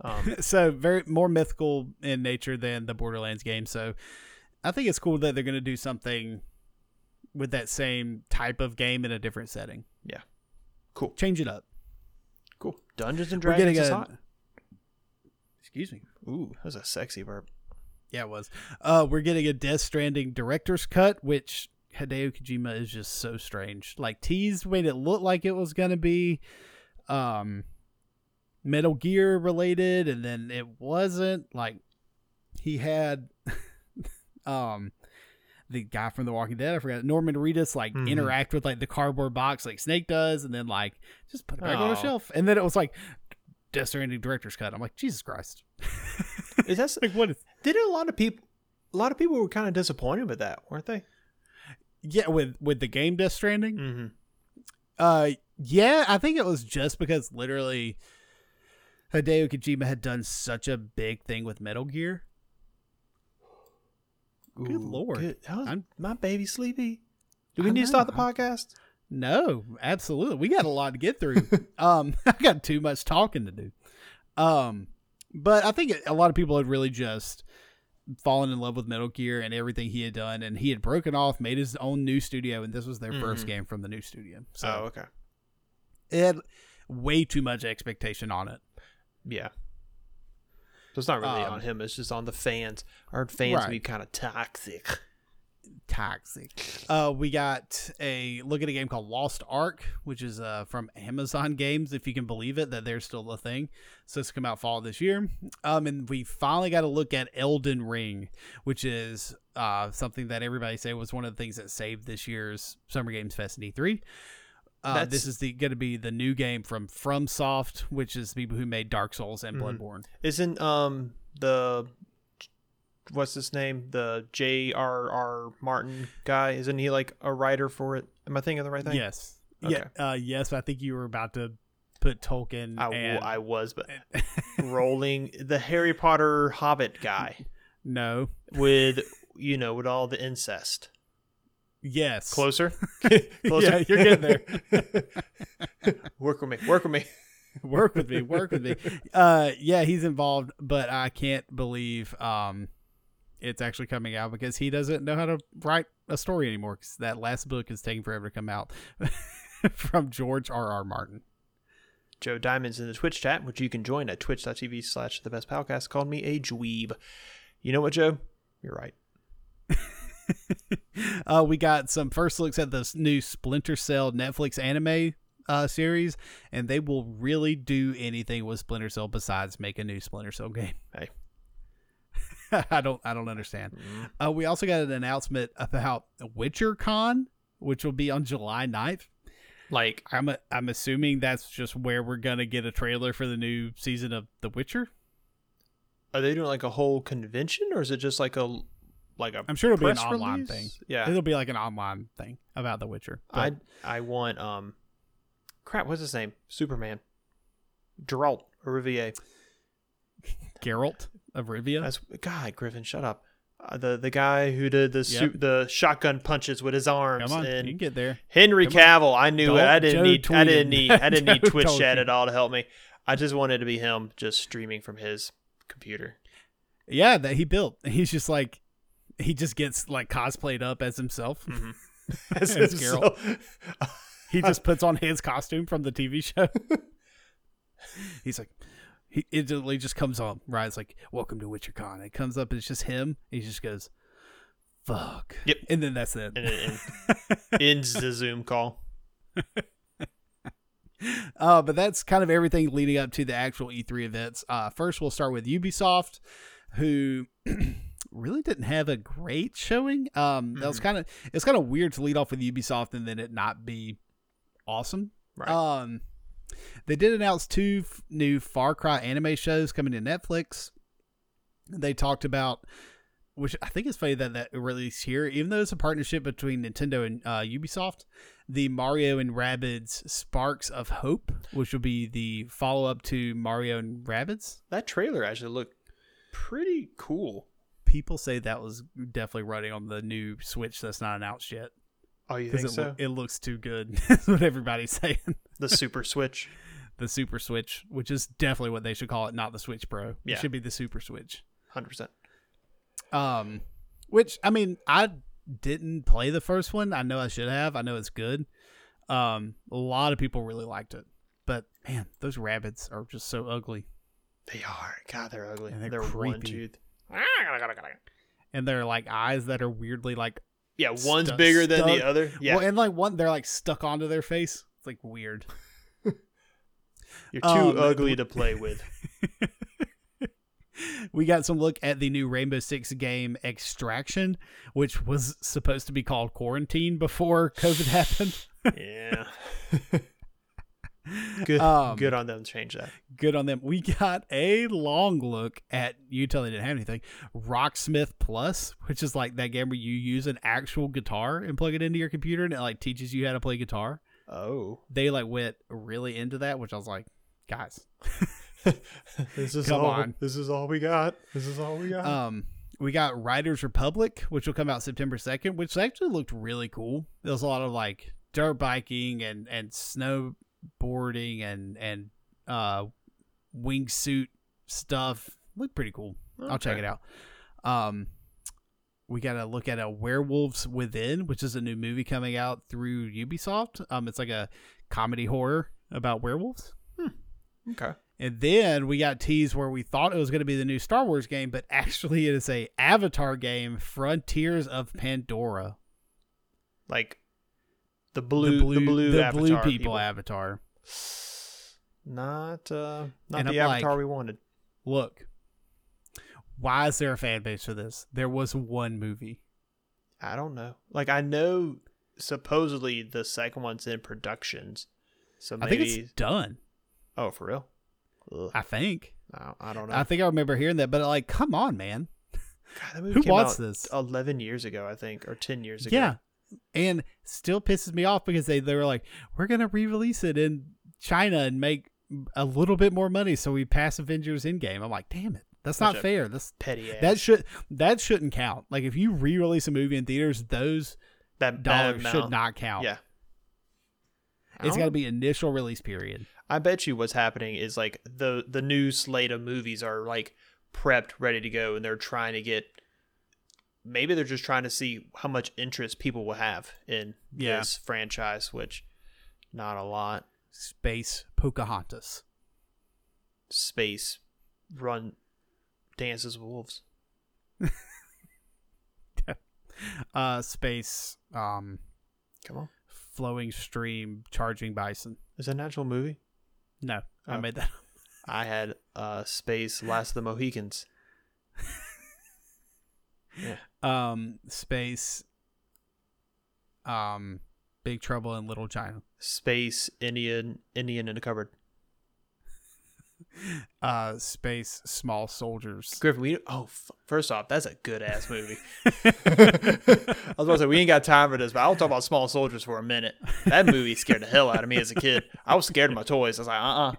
Um, so very more mythical in nature than the Borderlands game. So I think it's cool that they're going to do something with that same type of game in a different setting. Yeah, cool, Change it up. cool. Dungeons and We're Dragons getting is a. hot. Excuse me. Ooh, that was a sexy verb. Yeah, it was. Uh, we're getting a Death Stranding director's cut, which Hideo Kojima is just so strange. Like teased made it look like it was gonna be, um, Metal Gear related, and then it wasn't. Like he had, um, the guy from The Walking Dead, I forgot Norman Reedus, like Mhm. interact with like the cardboard box like Snake does, and then like just put it back on the shelf, and then it was like Death Stranding director's cut. I'm like Jesus Christ. Is that like what is didn't a lot of people? A lot of people were kind of disappointed with that, weren't they? Yeah, with with the game Death Stranding. Mm-hmm. Uh, yeah, I think it was just because literally Hideo Kojima had done such a big thing with Metal Gear. Good lord. Good. I'm- my baby sleepy? Do we I need to start the podcast? No, absolutely. We got a lot to get through. um, I got too much talking to do. Um, but I think a lot of people had really just fallen in love with Metal Gear and everything he had done, and he had broken off, made his own new studio, and this was their first Mhm. game from the new studio. So oh, okay. it had way too much expectation on it. Yeah. So it's not really Um, on him. It's just on the fans. Our fans Right. be kind of toxic. Toxic. Uh, we got a look at a game called Lost Ark, which is uh, from Amazon Games, if you can believe it, that they're still a thing. So it's come out fall this year. Um, and we finally got a look at Elden Ring, which is uh, something that everybody say was one of the things that saved this year's Summer Games Fest in E3. Uh, this is the going to be the new game from FromSoft, which is the people who made Dark Souls and Mhm. Bloodborne. Isn't um the what's his name? The J.R.R. Martin guy. Isn't he like a writer for it? Am I thinking of the right thing? Yes. Okay. Yeah. Uh, yes. I think you were about to put Tolkien. I, and, I was, but rolling the Harry Potter Hobbit guy no. with you know with all the incest. Yes. Closer, Yeah, you're getting there. work with me. Work with me. work with me. Work with me. Uh, yeah, he's involved, but I can't believe um, it's actually coming out because he doesn't know how to write a story anymore. Because that last book is taking forever to come out from George R. R. Martin. Joe Diamond's in the Twitch chat, which you can join at twitch.tv slash the best podcast, called me a dweeb. You know what, Joe? You're right. uh, we got some first looks at this new Splinter Cell Netflix anime uh, series, and they will really do anything with Splinter Cell besides make a new Splinter Cell game. Hey. I don't, I don't understand. Mm. Uh, we also got an announcement about Witcher Con, which will be on July 9th. Like, I'm, a, I'm assuming that's just where we're gonna get a trailer for the new season of The Witcher. are they doing like a whole convention, or is it just like a like a? I'm sure it'll be an online release? thing. Yeah, It'll be like an online thing about The Witcher. I I want um, crap. What's his name? Superman. Geralt Olivier. Geralt of Rivia. That's God. Griffin, shut up. Uh, the the guy who did the su- the shotgun punches with his arms Come on, and you can get there. Henry Come on. Cavill. I knew it. I didn't Joe need. I didn't need. I didn't need Twitch chat at all to help me. I just wanted to be him, just streaming from his computer. Yeah, that he built. He's just like he just gets like cosplayed up as himself. As As himself. He just puts on his costume from the TV show. He's like he instantly just comes on? It's like, Welcome to WitcherCon. It comes up and it's just him. He just goes, Fuck. Yep. And then that's it. and it ends the Zoom call. Uh, but that's kind of everything leading up to the actual E3 events. Uh, first, we'll start with Ubisoft, who really didn't have a great showing. Um, that was Mhm. kind of it's kind of weird to lead off with Ubisoft and then it not be awesome. Right. Um, they did announce two f- new Far Cry anime shows coming to Netflix. They talked about, which I think is funny that that released here, even though it's a partnership between Nintendo and uh, Ubisoft. The Mario and Rabbids Sparks of Hope, which will be the follow up to Mario and Rabbids. that trailer actually looked pretty cool. People say that was definitely running on the new Switch that's not announced yet Oh, you think it, so? it looks too good. That's what everybody's saying. the Super Switch. the Super Switch, which is definitely what they should call it, not the Switch Pro. Yeah. It should be the Super Switch. Hundred percent. Um, which I mean, I didn't play the first one. I know I should have. I know it's good. Um, a lot of people really liked it, but man, those rabbits are just so ugly, They are. God, they're ugly. And they're they're one creepy. tooth. and they're like eyes that are weirdly like Yeah, one's Stuck- bigger than the other. Yeah, well, and like one they're like stuck onto their face. It's like weird. you're too um, ugly to play with. we got some look at the new Rainbow Six game Extraction, which was supposed to be called Quarantine before COVID happened. Yeah. good. Um, good on them. to Change that. Good on them. We got a long look at you tell they didn't have anything. Rocksmith Plus, which is like that game where you use an actual guitar and plug it into your computer and it like teaches you how to play guitar. Oh, They like went really into that, which I was like, guys. this is Come all. on. This is all we got. This is all we got. Um, we got Riders Republic, which will come out September second, which actually looked really cool. There was a lot of like dirt biking and and snowboarding and and uh wingsuit stuff. Looked pretty cool. I'll check it out. Um, we got to look at a Werewolves Within, which is a new movie coming out through Ubisoft. Um, it's like a comedy horror about werewolves. Okay. And then we got teased where we thought it was going to be the new Star Wars game, but actually it is a Avatar game, Frontiers of Pandora. Like the blue, the blue, the avatar blue people, people. Avatar. Not, uh, not And the I'm avatar like- we wanted. Look, why is there a fan base for this? There was one movie. I don't know. Like I know, supposedly the second one's in productions, so I think it's done. oh, for real? Ugh. I think. I, I don't know. I think I remember hearing that, but like, come on, man. God, that movie Who came wants out this? Eleven years ago, I think, or ten years ago. Yeah. And still pisses me off because they, they were like, we're going to re release it in China and make a little bit more money so we pass Avengers Endgame. I'm like, damn it. That's Such not fair. That's petty ass. that should that shouldn't count. Like if you re release a movie in theaters, those that that dollars should not count. Yeah. it's got to be initial release period. I bet you what's happening is like the the new slate of movies are like prepped, ready to go, and they're trying to get. Maybe they're just trying to see how much interest people will have in Yeah. this franchise, which not a lot. Space Pocahontas. Space run dances with wolves. Uh space um Come on, flowing stream charging bison. is that an actual movie? No, I Oh. made that. I had uh Space Last of the Mohicans. yeah. Um space um Big Trouble in Little China. Space Indian Indian in the cupboard. Uh space small soldiers. Griffin, we oh f- first off, that's a good ass movie. I was about to say we ain't got time for this, but I'll talk about Small Soldiers for a minute. That movie scared the hell out of me as a kid. I was scared of my toys. I was like, uh, uh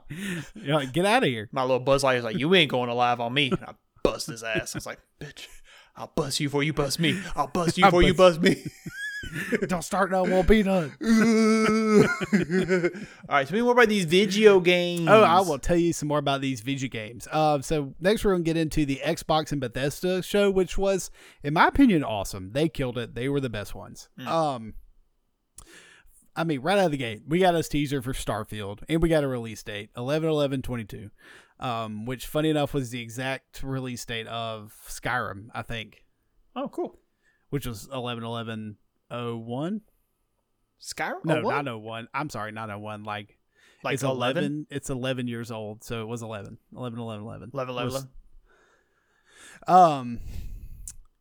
You're like, get out of here. My little Buzz Lightyear was like, you ain't going alive on me. And I bust his ass. I was like, bitch, I'll bust you before you bust me. I'll bust you I'll before you bust me. Don't start now, won't be done. All right, tell me more about these video games. Oh, I will tell you some more about these video games. Uh, so next we're gonna get into the Xbox and Bethesda show, which was, in my opinion, awesome. They killed it. They were the best ones. Um, I mean, right out of the gate, we got us teaser for Starfield, and we got a release date 11 11 22, um, which, funny enough, was the exact release date of Skyrim, I think, Oh, cool. which was 11 11 01. Skyrim? No, oh, what? not 01. I'm sorry, not 01. Like, like it's 11? It's 11 years old, so it was 11. 11 11 11. 11, 11, was- 11. Um,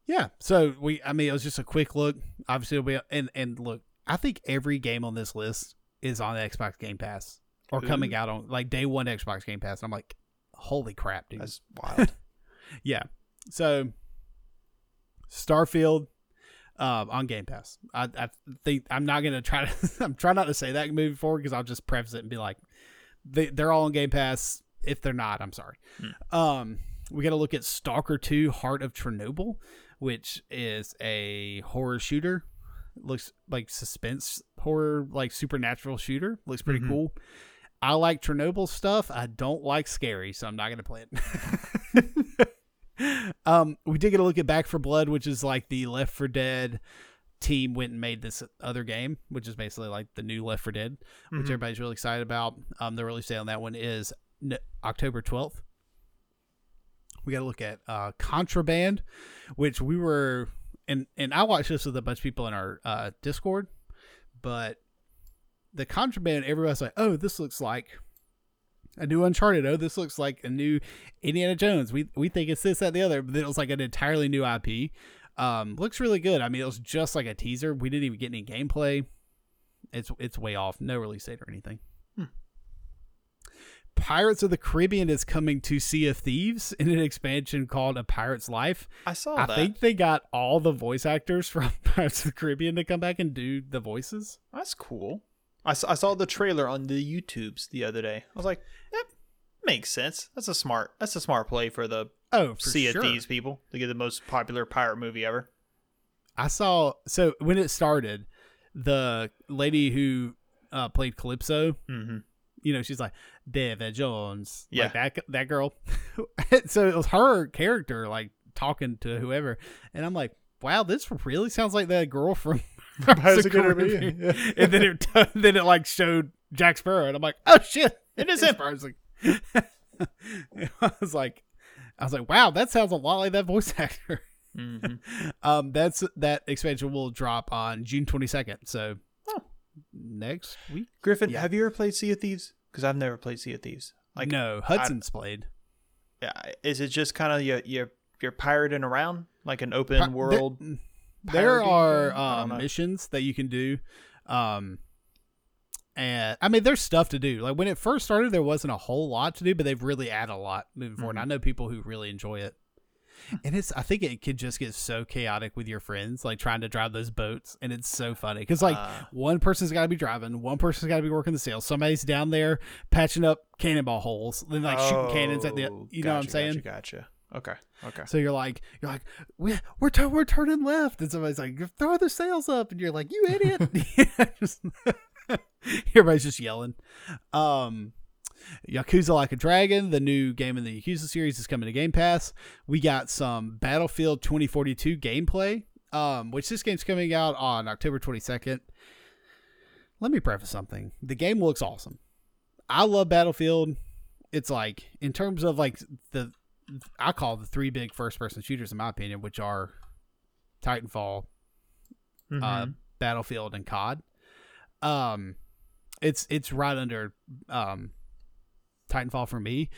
yeah. So we, I mean, it was just a quick look. Obviously, it'll and and look. I think every game on this list is on Xbox Game Pass or coming out on like day one Xbox Game Pass. And I'm like, holy crap, dude. That's wild. yeah. So Starfield. Um, on Game Pass, I, I think I'm not gonna try to. I'm trying not to say that moving forward because I'll just preface it and be like, they they're all on Game Pass. If they're not, I'm sorry. Um, we got to look at Stalker 2 Heart of Chernobyl, which is a horror shooter. Looks like suspense horror, like supernatural shooter. Looks pretty Mhm. cool. I like Chernobyl stuff. I don't like scary, so I'm not going to play it. um, we did get a look at Back 4 Blood, which is like the Left 4 Dead team went and made this other game, which is basically like the new Left 4 Dead, which Mhm. everybody's really excited about. Um, the release date on that one is n- October 12th. We got to look at uh, Contraband, which we were, and and I watched this with a bunch of people in our uh, Discord, but the Contraband, everybody's like, oh, this looks like a new Uncharted. Oh, this looks like a new Indiana Jones. We we think it's this, that, the other, but it was like an entirely new IP. Um, looks really good. I mean, it was just like a teaser. We didn't even get any gameplay. It's it's way off. No release date or anything. Pirates of the Caribbean is coming to Sea of Thieves in an expansion called A Pirate's Life. I saw I that. think they got all the voice actors from Pirates of the Caribbean to come back and do the voices. That's cool. I saw, I saw the trailer on the YouTubes the other day. I was like, that makes sense. That's a smart. That's a smart play for the Oh, for Sea sure. of Thieves people to get the most popular pirate movie ever. I saw so when it started, the lady who uh, played Calypso, Mm-hmm. You know, she's like Davy Jones, Yeah. like that that girl. so it was her character like talking to whoever, and I'm like, wow, this really sounds like that girl from. from the. Caribbean. and then it then it like showed Jack Sparrow, and I'm like, oh shit, It is him. Parsing. I was like, I was like, wow, that sounds a lot like that voice actor. Mm-hmm. Um, that's that expansion will drop on June 22nd. So. Next week. Griffin, Yeah. have you ever played Sea of Thieves? Because I've never played Sea of Thieves. Like, no, Hudson's played. yeah, is it just kind of you you're you're pirating around like an open Pi- world? There pirating are? Um, missions that you can do. Um, and I mean, there's stuff to do. Like when it first started, there wasn't a whole lot to do, but they've really added a lot moving forward. And Mm-hmm. I know people who really enjoy it. And it's, I think it could just get so chaotic with your friends, like trying to drive those boats. And it's so funny because, like, Ah. one person's got to be driving, one person's got to be working the sails. Somebody's down there patching up cannonball holes, then like shooting cannons at the, Oh, you know what I'm saying? Gotcha, gotcha. Okay, okay. So you're like, you're like, we, we're tu- we're turning left, and somebody's like, throw the sails up, and you're like, you idiot! Just- Everybody's just yelling. Um, Yakuza Like a Dragon, the new game in the Yakuza series, is coming to Game Pass. We got some Battlefield 2042 gameplay, um, which this game's coming out on October 22nd. Let me preface something: the game looks awesome. I love Battlefield. It's like in terms of like the I call the three big first person shooters in my opinion, which are Titanfall, uh, Mhm. Battlefield, and COD. Um, it's it's right under um, Titanfall for me,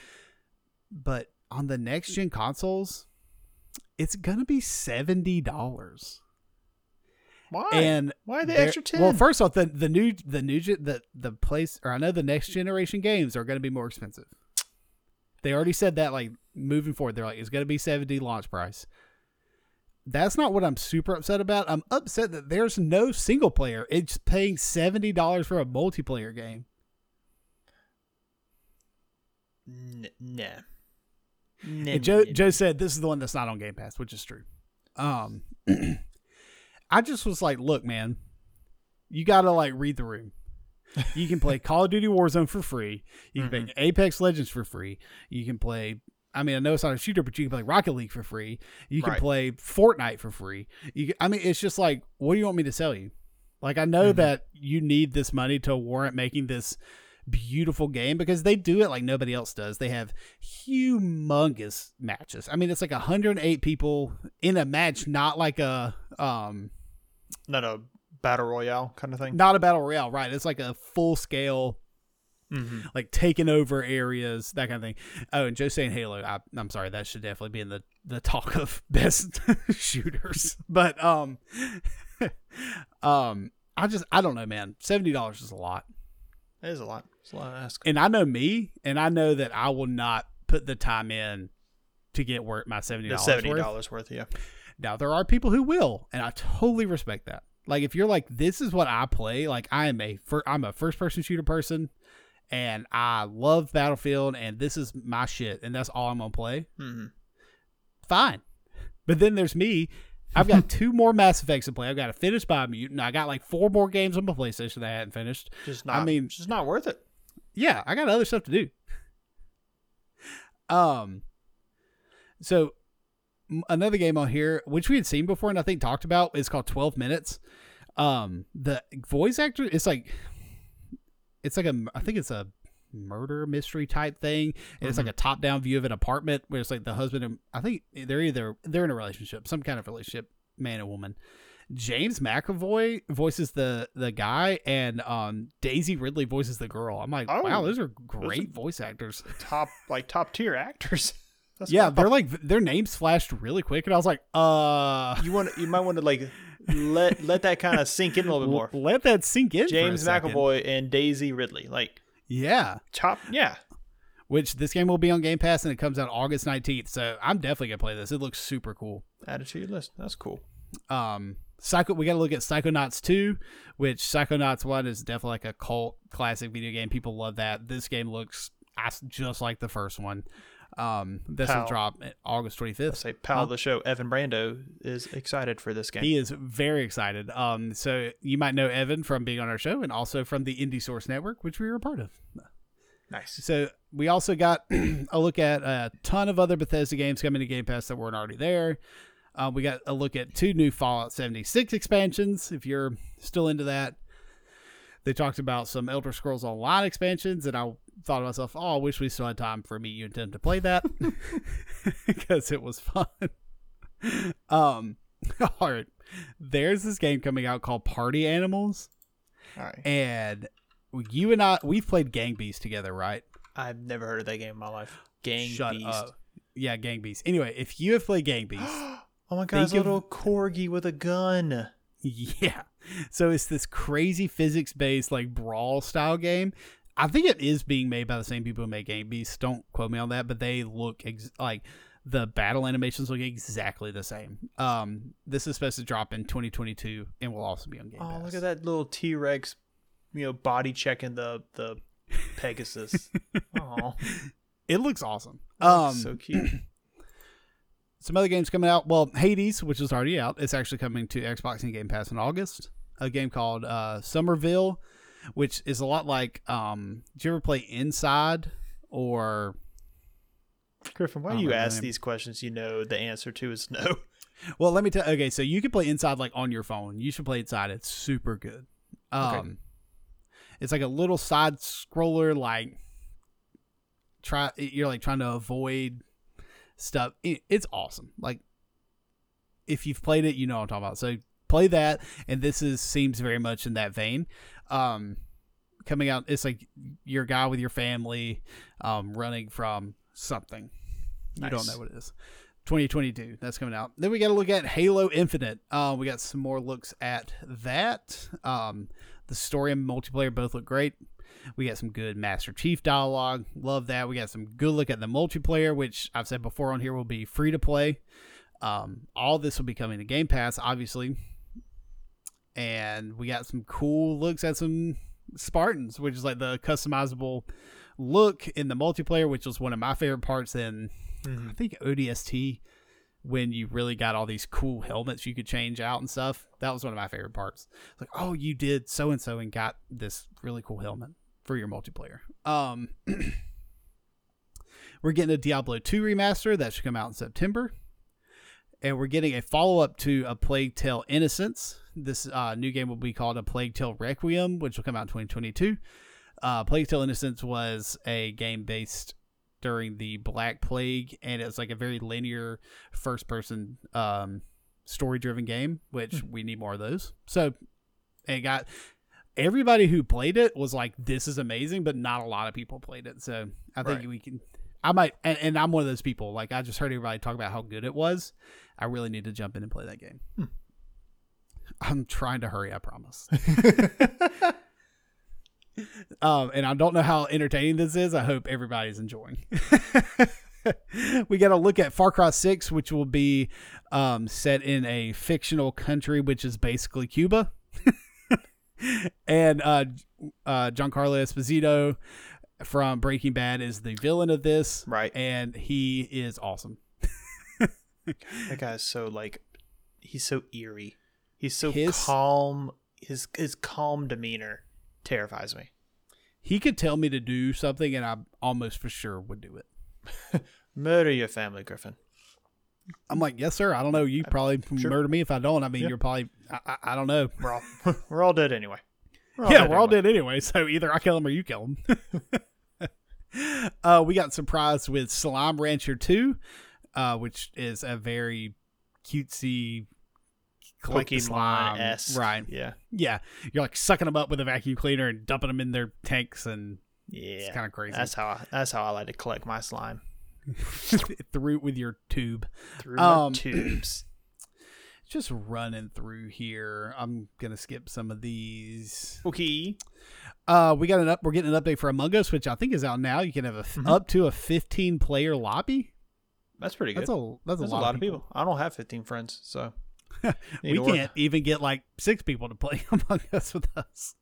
but on the next gen consoles, it's gonna be seventy dollars. Why? And Why the extra ten? Well, first off, the the new the new gen- the the place, or I know the next generation games are going to be more expensive. They already said that, like moving forward, they're like it's going to be seventy launch price. That's not what I'm super upset about. I'm upset that there's no single player. It's paying seventy dollars for a multiplayer game. N- nah. Nah, Joe. Joe said this is the one that's not on Game Pass, which is true. Um, I just was like, look, man, you got to like read the room. You can play Call of Duty Warzone for free. You can play Apex Legends for free. You can play. I mean, I know it's not a shooter, but you can play Rocket League for free. You can Right. play Fortnite for free. You, can- I mean, it's just like, what do you want me to sell you? Like, I know that you need this money to warrant making this beautiful game because they do it like nobody else does. They have humongous matches. I mean, it's like 108 people in a match, not like a um Not a battle royale kind of thing. not a battle royale, right? It's like a full scale Mm-hmm. like taking over areas, that kind of thing. Oh, and Joe saying Halo, I, I'm sorry, that should definitely be in the the talk of best shooters. But um, um, I just I don't know, man. Seventy dollars is a lot, It is a lot. It's a lot to ask. and I know me, and I know that I will not put the time in to get work my seventy dollars. seventy worth. dollars worth, yeah. Now there are people who will, and I totally respect that. Like if you're like, this is what I play. Like I am a fir- I'm a first person shooter person, and I love Battlefield, and this is my shit, and that's all I'm gonna play. Mm-hmm. Fine, but then there's me. I've got two more Mass Effects to play. I've got to finish Biomutant. I got like four more games on my PlayStation that I hadn't finished. Just not. I mean- just not worth it. yeah, I got other stuff to do. Um, so another game on here, which we had seen before and I think talked about, is called Twelve Minutes. Um, the voice actor, it's like, it's like a, I think it's a murder mystery type thing, and it's like a top down view of an apartment where it's like the husband and I think they're either they're in a relationship, some kind of relationship, man and woman. James McAvoy voices the the guy, and um, Daisy Ridley voices the girl. I'm like, Oh, wow, those are great voice actors. Top like top tier actors. That's yeah, they're like their names flashed really quick, and I was like, uh, you want you might want to like let let that kind of sink in a little bit more. let that sink in. James. McAvoy and Daisy Ridley, like yeah. top, yeah. Which this game will be on Game Pass, and it comes out August 19th. So I'm definitely gonna play this. It looks super cool. Add it to your list. That's cool. um psycho we got to look at psychonauts 2 which psychonauts 1 is definitely like a cult classic video game people love that this game looks just like the first one Um, this will Pal. drop August 25th. Say, pal of the show, Evan Brando is excited for this game. He is very excited. Um, so you might know Evan from being on our show and also from the Indiesaurus Network, which we were a part of. nice. So we also got a look at a ton of other Bethesda games coming to Game Pass that weren't already there. Uh, we got a look at two new Fallout 76 expansions. If you're still into that, they talked about some Elder Scrolls Online expansions, and I thought to myself, "Oh, I wish we still had time for me, you, and Tim to play that because it was fun." um, all right, there's this game coming out called Party Animals, All right. and you and I we've played Gang Beast together, right? I've never heard of that game in my life. Gang Shut Beast. up. Yeah, Gang Beast. Anyway, if you have played Gang Beast, Oh my god, it's a Think of- little corgi with a gun. Yeah. So it's this crazy physics based like brawl style game. I think it is being made by the same people who make Gang Beast. Don't quote me on that, but they look ex- like the battle animations look exactly the same. Um, this is supposed to drop in 2022 and will also be on Game Oh, Pass. look at that little T Rex, you know, body checking the the Pegasus. oh, It looks awesome. Um, so cute. some other games coming out. Well, Hades, which is already out, it's actually coming to Xbox and Game Pass in August. A game called uh, Somerville, which is a lot like. Um, did you ever play Inside or? Griffin, why do you ask these questions? You know the answer to is no. Well, let me tell. Okay, so you can play Inside like on your phone. You should play Inside. It's super good. Um, Okay. it's like a little side scroller. Like try you're like trying to avoid stuff. It, it's awesome. Like if you've played it, you know what I'm talking about. So play that, and this is seems very much in that vein. Um, coming out, it's like your guy with your family, um, running from something. You don't know what it is. 2022. That's coming out. Then we got to look at Halo Infinite. Uh, we got some more looks at that. Um, the story and multiplayer both look great. We got some good Master Chief dialogue. Love that. We got some good look at the multiplayer, which I've said before on here will be free to play. Um, all this will be coming to Game Pass, obviously. And we got some cool looks at some Spartans, which is like the customizable look in the multiplayer, which was one of my favorite parts in Mm-hmm. I think ODST when you really got all these cool helmets you could change out and stuff. That was one of my favorite parts. It's like, oh, you did so and so and got this really cool helmet for your multiplayer. Um, we're getting a Diablo 2 remaster that should come out in September. And we're getting a follow up to A Plague Tale Innocence. This uh, new game will be called A Plague Tale Requiem, which will come out in 2022. Uh, Plague Tale Innocence was a game based during the Black Plague, and it's like a very linear first person um, story driven game, which we need more of those. So it got everybody who played it was like, "This is amazing," but not a lot of people played it. So I think Right. we can. I might, and, and I'm one of those people. Like I just heard everybody talk about how good it was. I really need to jump in and play that game. I'm trying to hurry. I promise. um, and I don't know how entertaining this is. I hope everybody's enjoying. we got to look at Far Cry 6, which will be um, set in a fictional country, which is basically Cuba. and uh, uh, Giancarlo Esposito from Breaking Bad is the villain of this, Right. and he is awesome. That guy's so like, he's so eerie. He's so His- calm. His his calm demeanor terrifies me. He could tell me to do something, and I almost for sure would do it. Murder your family, Griffin. I'm like, yes, sir. I don't know. You probably sure. murder me if I don't. I mean, Yeah. you're probably. I, I, I don't know. We're all we're all dead anyway. We're yeah, we're all anyway. dead anyway. So either I kill him or you kill him. uh, we got surprised with Slime Rancher 2, uh, which is a very cutesy the slime. Pokemon-esque. Right. Yeah. Yeah. You're like sucking them up with a vacuum cleaner and dumping them in their tanks and Yeah. it's kind of crazy. That's how I, that's how I like to collect my slime through with your tube. through Um, tubes. Just running through here. I'm gonna skip some of these. Okay. Uh, we got an up. We're getting an update for Among Us, which I think is out now. You can have a Mhm. up to a 15 player lobby. That's pretty good. That's a that's, That's a lot, of people. I don't have 15 friends, so We can't even get like six people to play Among Us with us.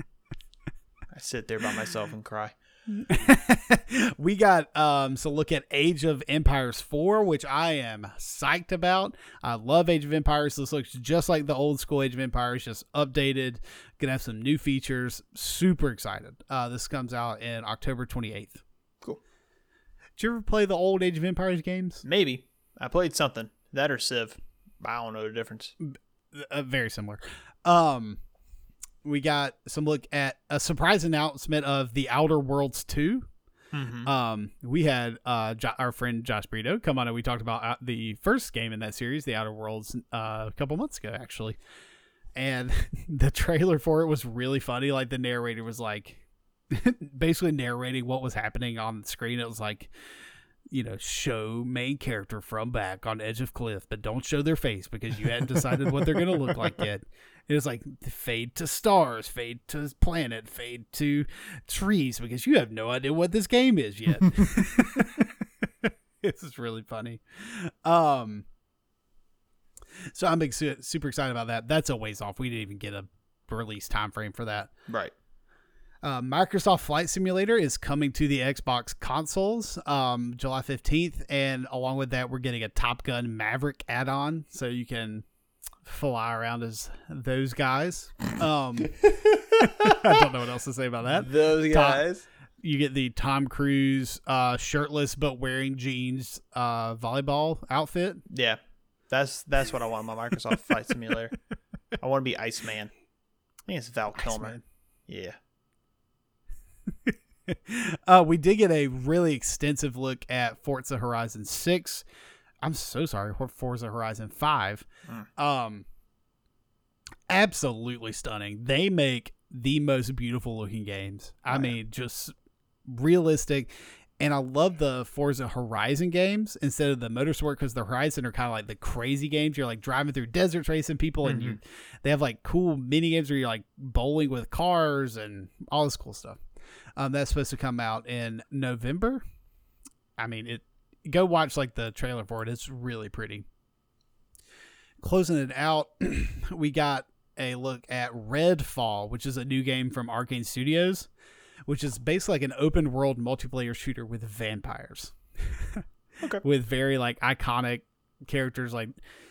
I sit there by myself and cry. we got um so look at Age of Empires 4, which I am psyched about. I love Age of Empires. This looks just like the old school Age of Empires, just updated. Gonna have some new features. Super excited. Uh this comes out in October 28th. Cool. Did you ever play the old Age of Empires games? Maybe I played something that or Civ. I don't know the difference. uh, very similar. Um, we got some look at a surprise announcement of the Outer Worlds 2. Mm-hmm. Um, we had uh jo- our friend Josh Brito come on and we talked about uh, the first game in that series, the Outer Worlds, uh, a couple months ago actually. And the trailer for it was really funny. Like the narrator was like basically narrating what was happening on the screen. It was like, you know, show main character from back on edge of cliff, but don't show their face because you hadn't decided what they're gonna look like yet. It was like fade to stars, fade to planet, fade to trees because you have no idea what this game is yet. this is really funny. Um, so I'm big, super excited about that. That's a ways off. We didn't even get a release time frame for that. Right. Uh, Microsoft Flight Simulator is coming to the Xbox consoles um, July 15th, and along with that, we're getting a Top Gun Maverick add-on, so you can fly around as those guys. Um, I don't know what else to say about that. Those guys. You get the Tom Cruise uh, shirtless but wearing jeans uh, volleyball outfit. Yeah, that's that's what I want my Microsoft Flight Simulator. I want to be Iceman. I think it's Val Kilmer. Iceman. Yeah. uh, we did get a really extensive look at Forza Horizon 6. I'm so sorry, for Forza Horizon 5. Um, absolutely stunning. They make the most beautiful looking games. I mean, just realistic. And I love the Forza Horizon games instead of the motorsport because the Horizon are kind of like the crazy games. You're like driving through deserts racing people, and you they have like cool mini games where you're like bowling with cars and all this cool stuff. Um, that's supposed to come out in November. I mean, it. Go watch like the trailer for it. It's really pretty. Closing it out, we got a look at Redfall, which is a new game from Arkane Studios, which is basically like an open world multiplayer shooter with vampires. Okay. with very like iconic characters like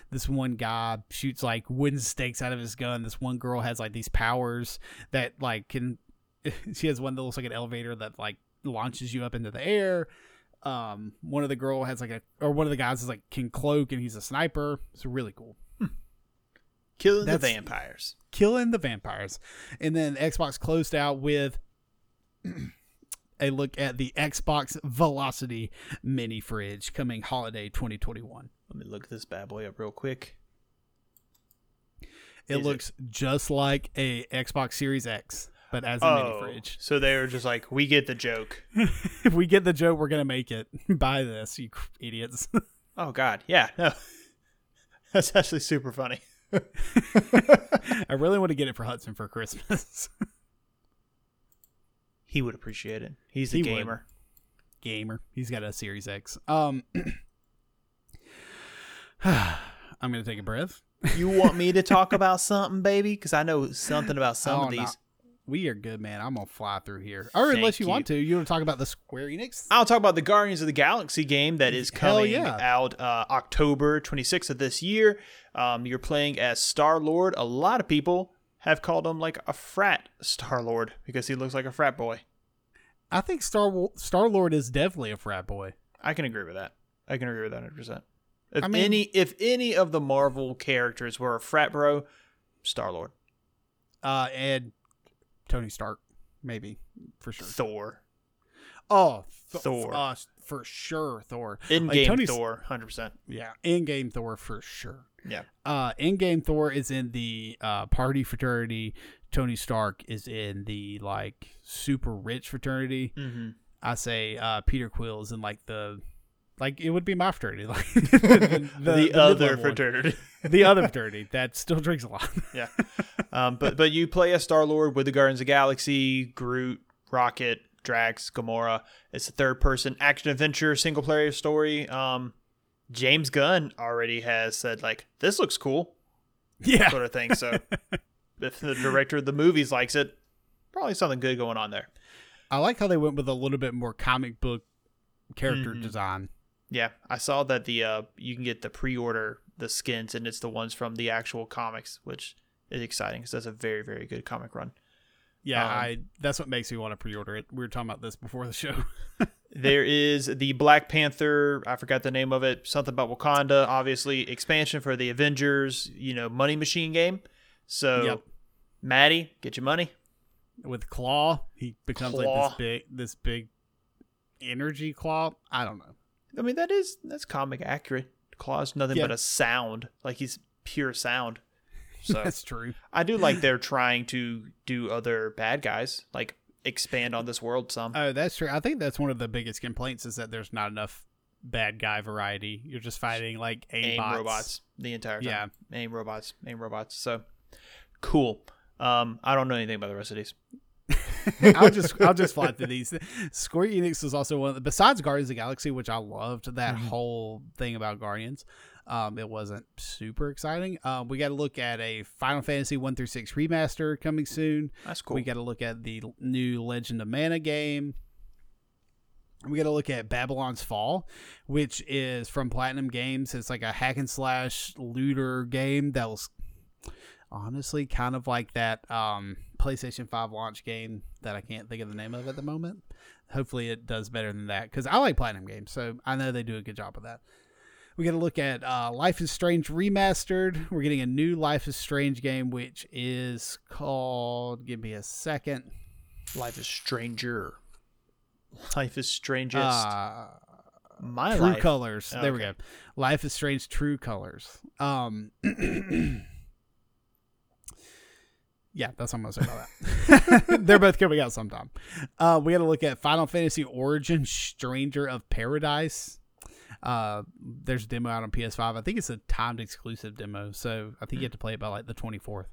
this one guy shoots like wooden stakes out of his gun. This one girl has like these powers that like can she has one that looks like an elevator that like launches you up into the air. Um, one of the girl has like a or one of the guys is like can cloak and he's a sniper. It's really cool. Killing That's- the vampires. Killing the vampires. And then Xbox closed out with a look at the Xbox Velocity mini fridge coming holiday 2021. Let me look this bad boy up real quick. It Is it- looks just like a Xbox Series X, but as a mini fridge. Oh, so they were just like, we get the joke. if we get the joke, we're gonna make it. Buy this, you idiots. Oh God, yeah, no, that's actually super funny. I really want to get it for Hudson for Christmas. He would appreciate it. He's a He would. gamer. Gamer. He's got a Series X. Um I'm gonna take a breath. You want me to talk about something, baby? Because I know something about some Oh, of these. We are good, man. I'm gonna fly through here. Or unless you, you. want to, you want to talk about the Square Enix? I'll talk about the Guardians of the Galaxy game that is coming yeah. out uh, October 26th of this year. Um, you're playing as Star Lord. A lot of people have called him like a frat Star Lord because he looks like a frat boy. I think Star Star Lord is definitely a frat boy. I can agree with that. I can agree with that 100. percent If I mean- any, if any of the Marvel characters were a frat bro, Star Lord, Uh, and Tony Stark, maybe for sure. Thor, Oh, Th- Thor. uh, for sure, Thor. in Like, game Tony's- Thor, 100. percent Yeah, in game Thor for sure. Yeah. Uh, in game Thor is in the uh, party fraternity. Tony Stark is in the like super rich fraternity. Mm-hmm. I say uh, Peter Quill is in like the like it would be my fraternity, like the, The, the other fraternity. the other fraternity that still drinks a lot. yeah. Um, but but you play a Star Lord with the Guardians of the Galaxy, Groot, Rocket, Drax, Gamora. It's a third person action adventure single player story. Um, James Gunn already has said like this looks cool yeah, sort of thing. So if the director of the movies likes it, probably something good going on there. I like how they went with a little bit more comic book character Mhm. design. Yeah, I saw that the uh you can get the pre-order the skins and it's the ones from the actual comics, which is exciting because that's a very very good comic run. Yeah, Um, I that's what makes me want to pre-order it. We were talking about this before the show. There is the Black Panther, I forgot the name of it, something about Wakanda, obviously expansion for the Avengers, you know, money machine game. So Yep. Maddie, get your money. with Claw, he becomes like this big this big energy claw. I don't know. I mean that is that's comic accurate. Klaw's nothing Yeah. but a sound. Like he's pure sound. So That's true. I do like they're trying to do other bad guys, like expand on this world some. Oh, that's true. I think that's one of the biggest complaints is that there's not enough bad guy variety. You're just fighting like aim, aim bots. robots the entire time. Yeah. Aim robots, aim robots. So cool. Um, I don't know anything about the rest of these. I'll just I'll just fly through these. Square Enix is also one of the, besides Guardians of the Galaxy, which I loved that Mhm. whole thing about Guardians. Um, it wasn't super exciting. Um, we got to look at a Final Fantasy one through six remaster coming soon. That's cool. We got to look at the new Legend of Mana game. We got to look at Babylon's Fall, which is from Platinum Games. It's like a hack and slash looter game that was honestly kind of like that um, PlayStation 5 launch game that I can't think of the name of at the moment. Hopefully, it does better than that because I like Platinum Games, so I know they do a good job of that. We got to look at uh, Life is Strange Remastered. We're getting a new Life is Strange game, which is called. Give me a second. Life is stranger. Life is strangest. Uh, My True life. Colors. There we go. Life is Strange True Colors. Um Yeah, that's what I'm gonna say about that. They're both coming out sometime. Uh, we got to look at Final Fantasy Origin Stranger of Paradise. Uh, there's a demo out on PS5. I think it's a timed exclusive demo, so I think you have to play it by like the 24th.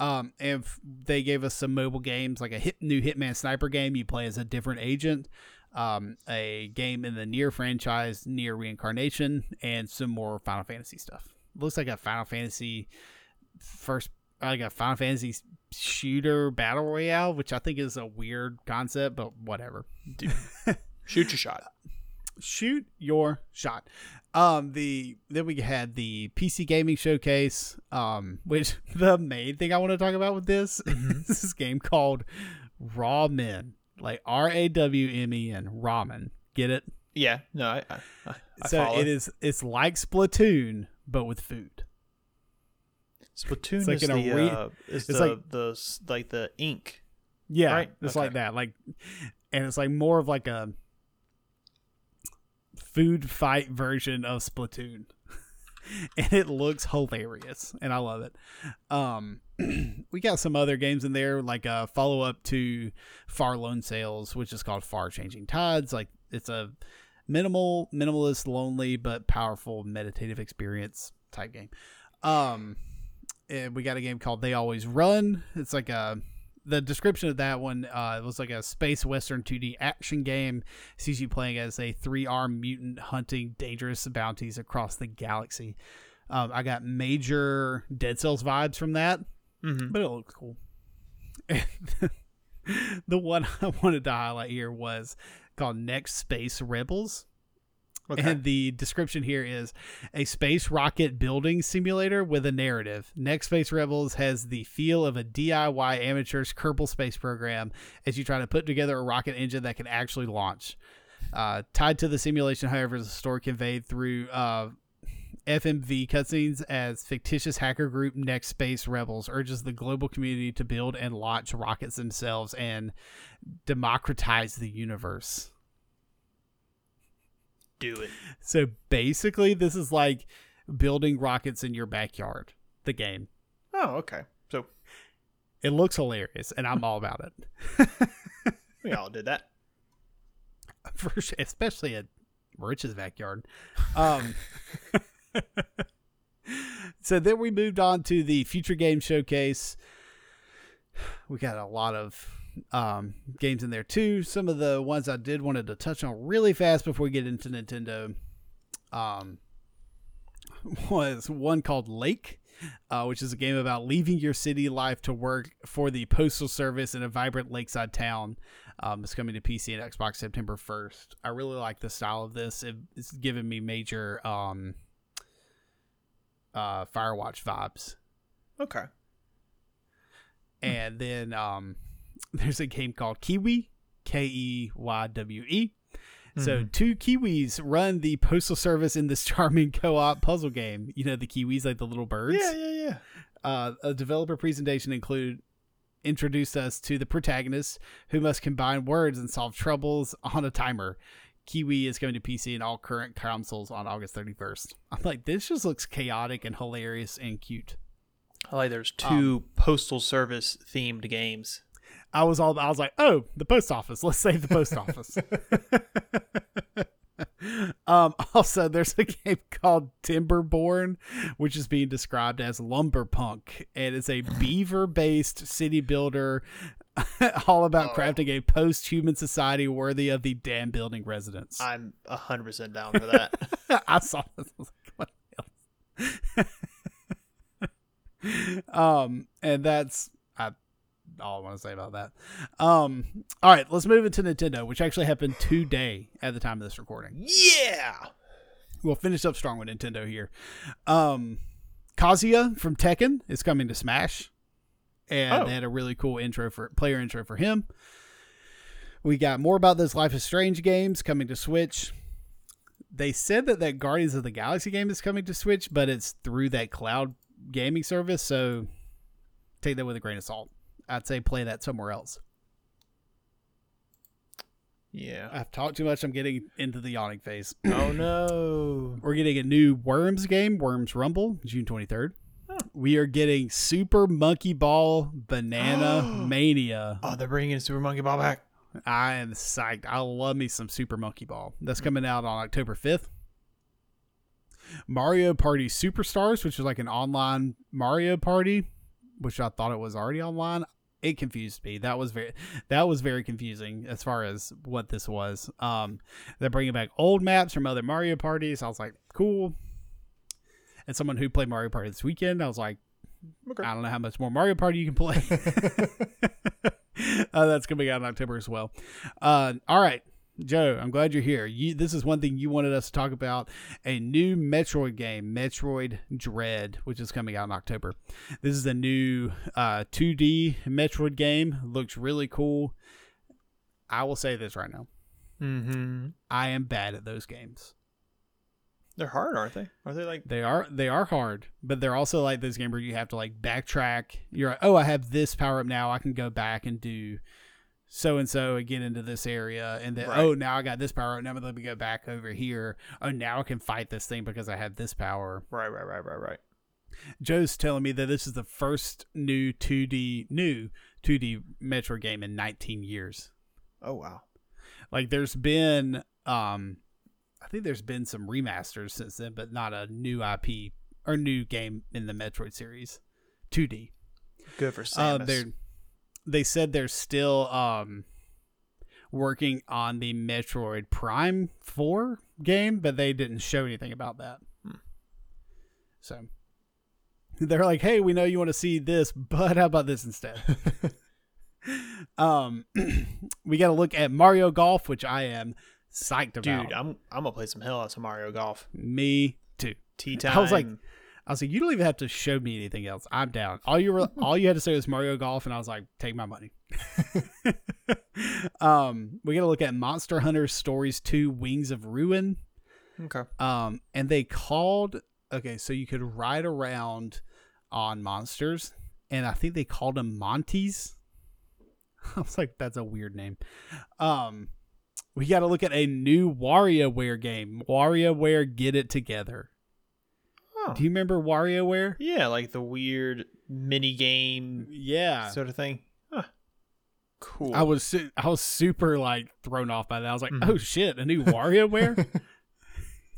Um, and they gave us some mobile games, like a hit, new Hitman Sniper game. You play as a different agent. Um, a game in the NieR franchise, NieR Reincarnation, and some more Final Fantasy stuff. Looks like a Final Fantasy first, like a Final Fantasy shooter battle royale, which I think is a weird concept, but whatever. Dude, shoot your shot. Shoot your shot. Um, the then we had the PC gaming showcase. Um, which the main thing I want to talk about with this is this game called Raw Men, like R A W M E N, ramen. Get it? Yeah, no, I, I, I I so follow. it is. It's like Splatoon, but with food. Splatoon it's like is the re- uh, is it's the like- the like the ink. Yeah, Right? it's Okay. like that. Like, and it's like more of like a food fight version of Splatoon, and it looks hilarious, and I love it. Um, we got some other games in there, like a follow up to Far Lone Sails, which is called Far Changing Tides. Like, it's a minimal, minimalist, lonely but powerful meditative experience type game. Um, and we got a game called They Always Run. It's like a the description of that one uh, was like a space western 2D action game. Sees you playing as a three armed mutant hunting dangerous bounties across the galaxy. Um, I got major Dead Cells vibes from that, Mm-hmm. but it looks cool. the one I wanted to highlight here was called Next Space Rebels. Okay. And the description here is a space rocket building simulator with a narrative. Next Space Rebels has the feel of a DIY amateur's Kerbal space program as you try to put together a rocket engine that can actually launch. Uh, tied to the simulation, however, is a story conveyed through uh, FMV cutscenes as fictitious hacker group Next Space Rebels urges the global community to build and launch rockets themselves and democratize the universe. Do it. So basically, this is like building rockets in your backyard. The game. Oh, okay. So It looks hilarious, and I'm all about it. we all did that. For especially at Rich's backyard. Um, so then we moved on to the future game showcase. We got a lot of um, games in there too. Some of the ones I did wanted to touch on really fast before we get into Nintendo. Um, was one called Lake, uh, which is a game about leaving your city life to work for the postal service in a vibrant lakeside town. Um, it's coming to PC and Xbox September 1st. I really like the style of this. It, it's giving me major um, uh, Firewatch vibes. Okay. And then um, there's a game called KeyWe, K E Y W E. So Mhm. two Kiwis run the postal service in this charming co-op puzzle game. You know the Kiwis, like the little birds. Yeah, yeah, yeah. Uh, a developer presentation include introduced us to the protagonist who must combine words and solve troubles on a timer. KeyWe is going to PC and all current consoles on August 31st. I'm like, this just looks chaotic and hilarious and cute. I like there's two postal service themed games. I was all I was like, oh, the post office. Let's save the post office. um, also, there's a game called Timberborn, which is being described as lumberpunk, and it's a beaver-based city builder, all about crafting a post-human society worthy of the dam building residents. I'm hundred percent down for that. I saw this. I was like, um, and that's all I want to say about that. Um, all right, let's move into Nintendo, which actually happened today at the time of this recording. yeah. We'll finish up strong with Nintendo here. Um, Kazuya from Tekken is coming to Smash, and Oh. they had a really cool intro for player intro for him. We got more about those Life is Strange games coming to Switch. They said that that Guardians of the Galaxy game is coming to Switch, but it's through that cloud gaming service, so take that with a grain of salt. I'd say play that somewhere else. Yeah. I've talked too much. I'm getting into the yawning phase. oh no. We're getting a new Worms game, Worms Rumble, June 23rd. We are getting Super Monkey Ball Banana Mania. Oh, they're bringing Super Monkey Ball back. I am psyched. I love me some Super Monkey Ball. That's coming out on October 5th. Mario Party Superstars, which is like an online Mario Party, which I thought it was already online. It confused me. That was very that was very confusing as far as what this was. Um, they're bringing back old maps from other Mario parties. I was like, cool. And someone who played Mario Party this weekend, I was like, Okay. I don't know how much more Mario Party you can play. uh, that's coming out in October as well. Uh, all right, Joe, I'm glad you're here. You, this is one thing you wanted us to talk about a new Metroid game, Metroid Dread, which is coming out in October. This is a new uh, 2D Metroid game. Looks really cool. I will say this right now Mm-hmm. I am bad at those games. They're hard, aren't they? Are they like? They are they are hard, but they're also like those games where you have to like backtrack. You're like, oh, I have this power up now. I can go back and do so and so and get into this area, and then Right. oh, now I got this power. Now let me go back over here. Oh, now I can fight this thing because I have this power. Right, right, right, right, right. Joe's telling me that this is the first new 2D new 2D Metro game in 19 years. Oh wow. Like there's been um I think there's been some remasters since then, but not a new IP or new game in the Metroid series. 2D. Good for Uh Samus. they're they said they're still um working on the Metroid Prime 4 game, but they didn't show anything about that. Hmm. So they're like, "Hey, we know you want to see this, but how about this instead?" um we got to look at Mario Golf, which I am psyched about. Dude, I'm I'm gonna play some hell out some Mario Golf. Me too. Tea time. I was like- I was like, you don't even have to show me anything else. I'm down. All you were, all you had to say was Mario Golf, and I was like, take my money. um, we got to look at Monster Hunter Stories Two: Wings of Ruin. okay. Um, and they called okay, so you could ride around on monsters, and I think they called them Monties. I was like, that's a weird name. Um, we got to look at a new WarioWare game. WarioWare Get It Together. Oh. Do you remember WarioWare? Yeah, like the weird mini game Yeah. sort of thing. Huh. Cool. I was su- I was super like thrown off by that. I was like, Mhm. "Oh shit, a new WarioWare!"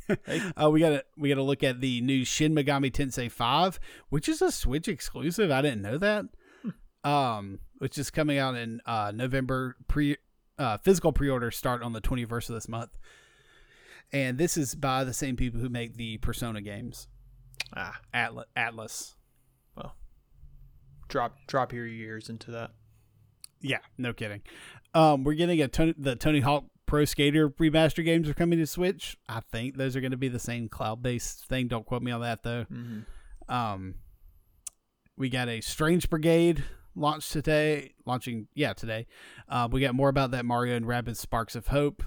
Uh, we gotta we gotta look at the new Shin Megami Tensei Five, which is a Switch exclusive. I didn't know that. Um, which is coming out in uh, November. Pre uh, physical pre order start on the twenty first of this month, and this is by the same people who make the Persona games, ah, Atlus. Atlus. drop drop your ears into that. Yeah, no kidding. Um, we're getting a Tony, the Tony Hawk Pro Skater remaster games are coming to Switch. I think those are going to be the same cloud based thing. Don't quote me on that though. Mm-hmm. Um, we got a Strange Brigade launched today. Launching, yeah, today. Uh, we got more about that Mario and Rabbids Sparks of Hope.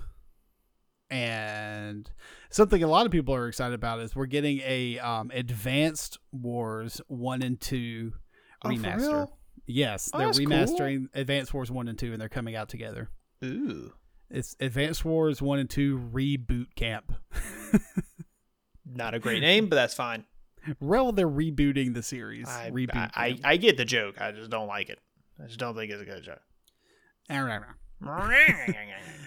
And something a lot of people are excited about is we're getting a um, Advanced Wars one and two Oh, remaster. Yes, Oh, they're that's cool. remastering Advanced Wars one and two, and they're coming out together. Ooh. It's Advanced Wars one and two reboot camp. Not a great name, but that's fine. well, they're rebooting the series. I, reboot. I, I. I get the joke. I just don't like it. I just don't think it's a good joke.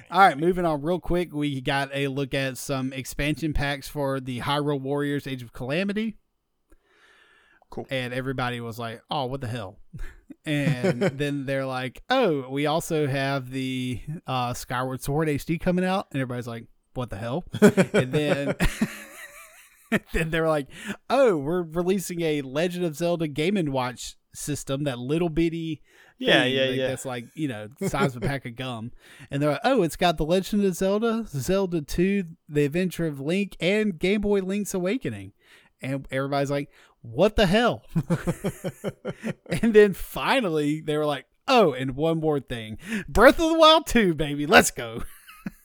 All right, moving on real quick. We got a look at some expansion packs for the Hyrule Warriors Age of Calamity. Cool. And everybody was like, oh, what the hell? And then they're like, oh, we also have the uh, Skyward Sword HD coming out. And everybody's like, what the hell? and then. then they're like, "Oh, we're releasing a Legend of Zelda Game and Watch system, that little bitty Yeah, thing, yeah, like, yeah. That's like you know, the size of a pack of gum. And they're like, oh, it's got the Legend of Zelda, Zelda Two, The Adventure of Link, and Game Boy Link's Awakening. And everybody's like, what the hell? and then finally, they were like, oh, and one more thing, Breath of the Wild Two, baby, let's go.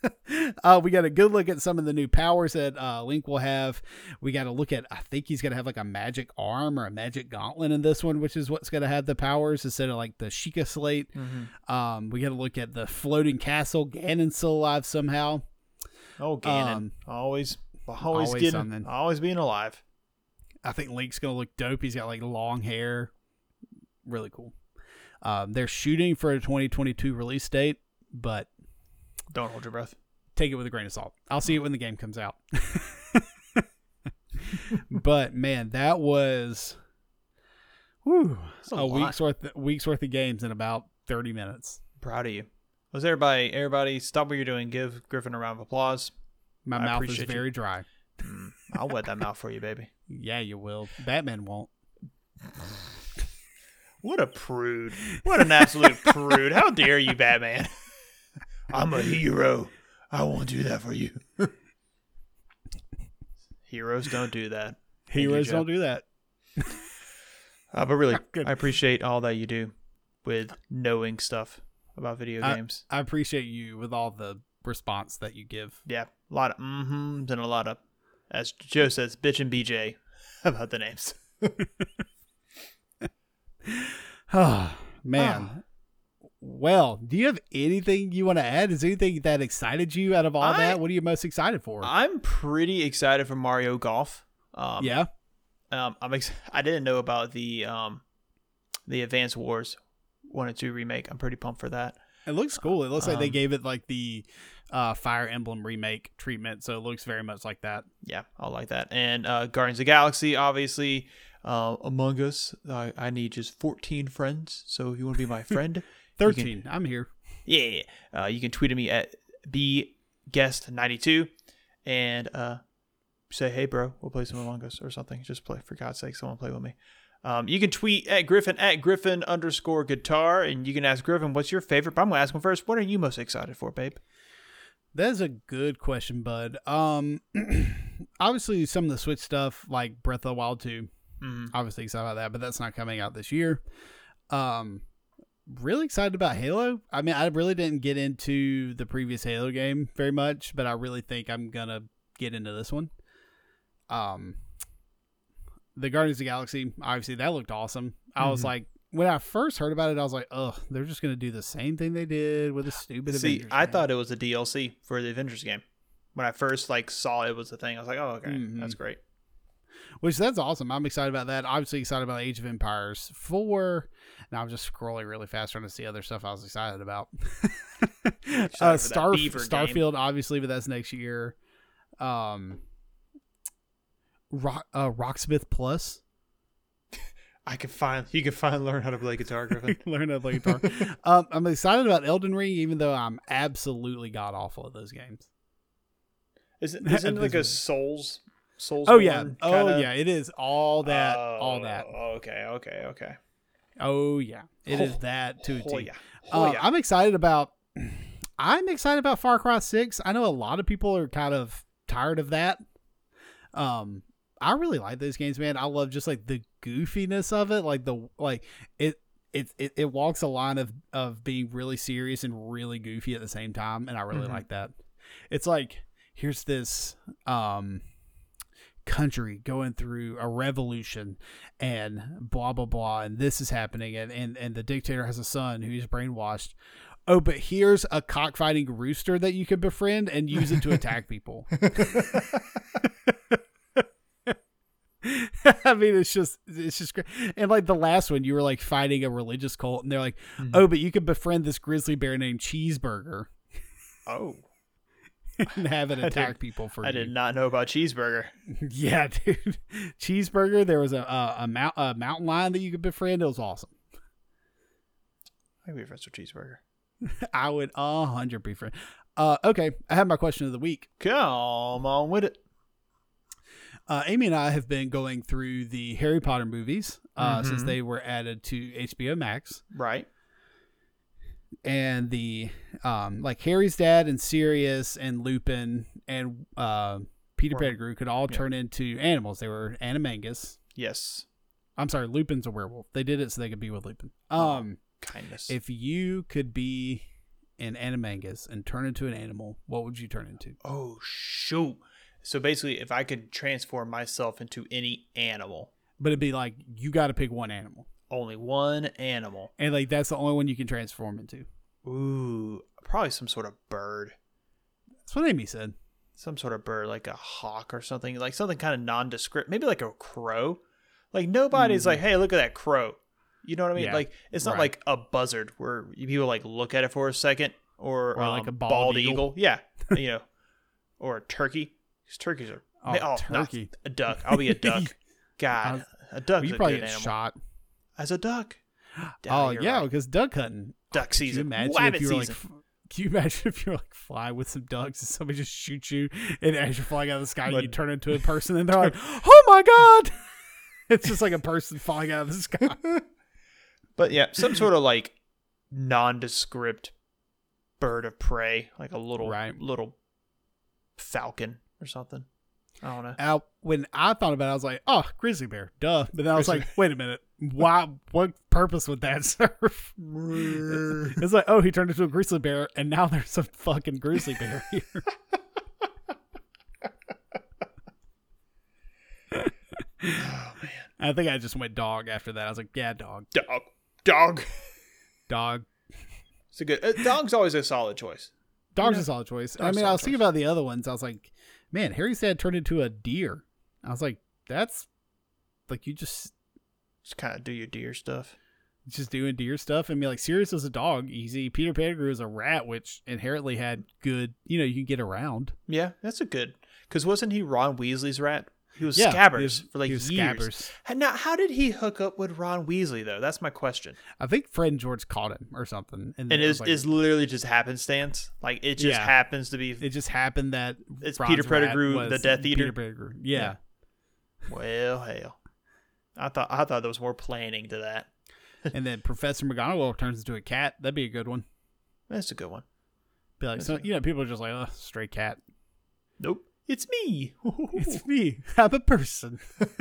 uh, we got a good look at some of the new powers that uh, Link will have. We got to look at, I think he's going to have like a magic arm or a magic gauntlet in this one, which is what's going to have the powers instead of like the Sheikah Slate. Mhm. Um, we got to look at the floating castle. Ganon's still alive somehow. Oh, Ganon. Um, always, always, always getting, something. always being alive. I think Link's going to look dope. He's got like long hair. Really cool. Um, they're shooting for a 2022 release date, but Don't hold your breath. take it with a grain of salt. I'll see it when the game comes out. but man, that was whew, a a, week's worth week's worth of games in about 30 minutes. Proud of you. Was everybody? Everybody, stop what you're doing. Give Griffin a round of applause. My I mouth is appreciate you. very dry. Mm, I'll wet that mouth for you, baby. Yeah, you will. Batman won't. What a prude. What an absolute prude. How dare you, Batman? I'm a hero. I won't do that for you. Heroes don't do that. Heroes don't do that. Uh, but really, I appreciate all that you do with knowing stuff about video I- games. I appreciate you with all the response that you give. Yeah, a lot of mm-hms and a lot of, as Joe says, bitch and BJ about the names. Oh, man. Ah. Well, do you have anything you want to add? Is anything that excited you out of all I- that? What are you most excited for? I'm pretty excited for Mario Golf. Um, yeah. Um, I'm ex- I didn't know about the um, the Advance Wars one and two remake. I'm pretty pumped for that. It looks cool. It looks like they Um, gave it like the uh, Fire Emblem remake treatment, so it looks very much like that. Yeah, I like that. And uh, Guardians of the Galaxy, obviously. Uh, Among Us, I, I need just 14 friends. So if you want to be my friend, you can- Thirteen. I'm here. yeah, uh, you can tweet at me at bguest92 and uh, say, hey, bro, we'll play some Among Us or something. Just play, for God's sake, someone play with me. Um, you can tweet at Griffin at Griffin underscore guitar, and you can ask Griffin, what's your favorite? But I'm going to ask him first. What are you most excited for, babe? That is a good question, bud. Um, obviously some of the Switch stuff, like Breath of the Wild two, Mm, obviously excited about that, but that's not coming out this year. Um, really excited about Halo. I mean, I really didn't get into the previous Halo game very much, but I really think I'm gonna get into this one. Um, the Guardians of the Galaxy, obviously that looked awesome. I was Mhm. like, when I first heard about it, I was like, "Oh, they're just gonna do the same thing they did with the stupid. See, Avengers I game. thought it was a DLC for the Avengers game. When I first like saw it was a thing, I was like, "Oh, okay, Mhm. that's great." Which that's awesome. I'm excited about that. Obviously excited about Age of Empires 4. Now I'm just scrolling really fast trying to see other stuff I was excited about. uh, Star Beaver game. Starfield, obviously, but that's next year. Um, Rock, uh, Rocksmith Plus. I can find you can find learn how to play guitar, Griffin. Learn how to play guitar. um, I'm excited about Elden Ring, even though I'm absolutely god awful at those games. Isn't isn't it like a Souls Souls? Oh yeah, oh kinda- yeah, it is all that, all that. Oh, okay, okay, okay. Oh yeah, it is Oh, that to a Oh yeah. Uh, Oh yeah. I'm excited about. I'm excited about Far Cry Six. I know a lot of people are kind of tired of that. Um, I really like those games, man. I love just like the goofiness of it, like the like it. It, it, it walks a line of, of being really serious and really goofy at the same time, and I really Mhm. like that. It's like here's this um country going through a revolution and blah blah blah and this is happening and and, and the dictator has a son who's brainwashed oh but here's a cockfighting rooster that you can befriend and use it to attack people I mean, it's just it's just great. And like the last one, you were like fighting a religious cult, and they're like, Mhm. "Oh, but you can befriend this grizzly bear named Cheeseburger oh. and have it attack people for I you." did not know about cheeseburger. Yeah, dude. Cheeseburger. There was a a, a, mount, a mountain lion that you could befriend. It was awesome. I can be friends with cheeseburger. I would a hundred befriend. Uh, okay, I have my question of the week. Come on with it. Uh, Amy and I have been going through the Harry Potter movies uh, since Mhm. they were added to HBO Max, Right. And the um, like Harry's dad and Sirius and Lupin and uh, Peter Were- Pettigrew could all yeah. turn into animals. They were animangus. Yes. I'm sorry, Lupin's a werewolf. They did it so they could be with Lupin. Um. Kindness. If you could be an animangus and turn into an animal, what would you turn into? oh shoot. So basically, if I could transform myself into any animal, But it'd be like you got to pick one animal, only one animal. and like that's the only one you can transform into. Ooh, probably some sort of bird. That's what Amy said. Some sort of bird, like a hawk or something, like something kind of nondescript. Maybe like a crow. Like nobody's Mhm. like, hey, look at that crow. You know what I mean? Yeah, Like it's not right. like a buzzard where people like look at it for a second, or, Or like um, a bald eagle. Yeah, you know, or a turkey. 'Cause turkeys are Oh, no, turkey. a duck. I'll be a duck. God, a duck. you a probably get animal. shot. As a duck. oh yeah, right. because duck hunting. duck Could you season. imagine Rabbit if you were season. f- can you imagine if you're like flying with some ducks and somebody just shoots you and as you're flying out of the sky But- you turn into a person and they're like, oh my god! it's just like a person falling out of the sky. But yeah, some sort of like nondescript bird of prey, like a little Right. little falcon or something. I don't know. Now, when I thought about it, I was like, "Oh, grizzly bear, duh." But then I was Grizzly like, "Wait a minute, why? What purpose would that serve?" it's like, "Oh, he turned into a grizzly bear, and now there's a fucking grizzly bear here." oh man. I think I just went dog after that. I was like, "Yeah, dog, Dog. Dog. dog, It's a good uh, dog's always a solid choice. dog's know, a solid choice." I mean, I was thinking choice. about the other ones. I was like, "Man, Harry's dad turned into a deer." I was like, "That's like you just Just kind of do your deer stuff. just doing deer stuff. I mean, like Sirius was a dog, easy. Peter Pettigrew was a rat, which inherently had good. You know, you can get around." Yeah, that's a good. Because wasn't he Ron Weasley's rat? He was Yeah, Scabbers he was- for like he was years. Scabbers. Now, how did he hook up with Ron Weasley though? That's my question. I think Fred and George caught him or something, and, And it is like- is literally just happenstance. Like it just Yeah. happens to be. it just happened that It's Ron's Peter Pettigrew, was the Death Eater? Peter Pettigrew, yeah. Well, hell. I thought I thought there was more planning to that. and then Professor McGonagall turns into a cat. That'd be a good one. That's a good one. Be like, That's so you know, people are just like, oh, stray cat. Nope, it's me. It's me. I'm a person.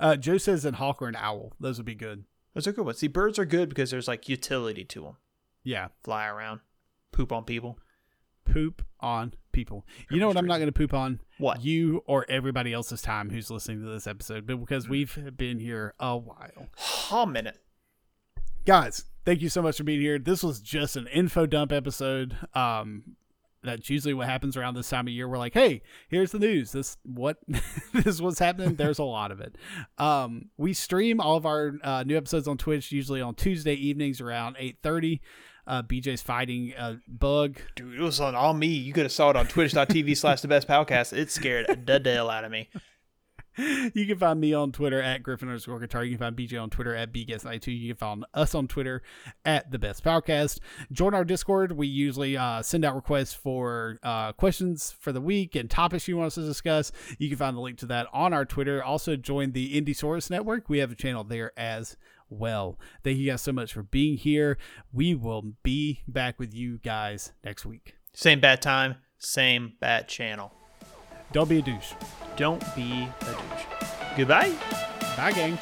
uh, Joe says an hawk or an owl. Those would be good. Those are good ones. See, birds are good because there's like utility to them. Yeah. Fly around, poop on people. Poop on people. You know what? I'm not going to poop on What? you or everybody else's time who's listening to this episode, but because we've been here a while. A minute. guys thank you so much for being here this was just an info dump episode um that's usually what happens around this time of year we're like hey here's the news this what this was happening there's a lot of it um we stream all of our uh, new episodes on twitch usually on tuesday evenings around 8.30 uh bj's fighting a bug Dude, it was on all me. You could have saw it on twitch.tv slash the best podcast. It scared the hell out of me. You can find me on Twitter at Griffin underscore guitar. You can find BJ on Twitter at BGuest92. You can find us on Twitter at The Best Podcast. Join our Discord. We usually uh, send out requests for uh, questions for the week and topics you want us to discuss. You can find the link to that on our Twitter. Also, join the Indiesaurus Network. We have a channel there as well. Thank you guys so much for being here. We will be back with you guys next week. Same bad time, same bad channel. Don't be a douche. Don't be a douche. Goodbye. Bye, gang.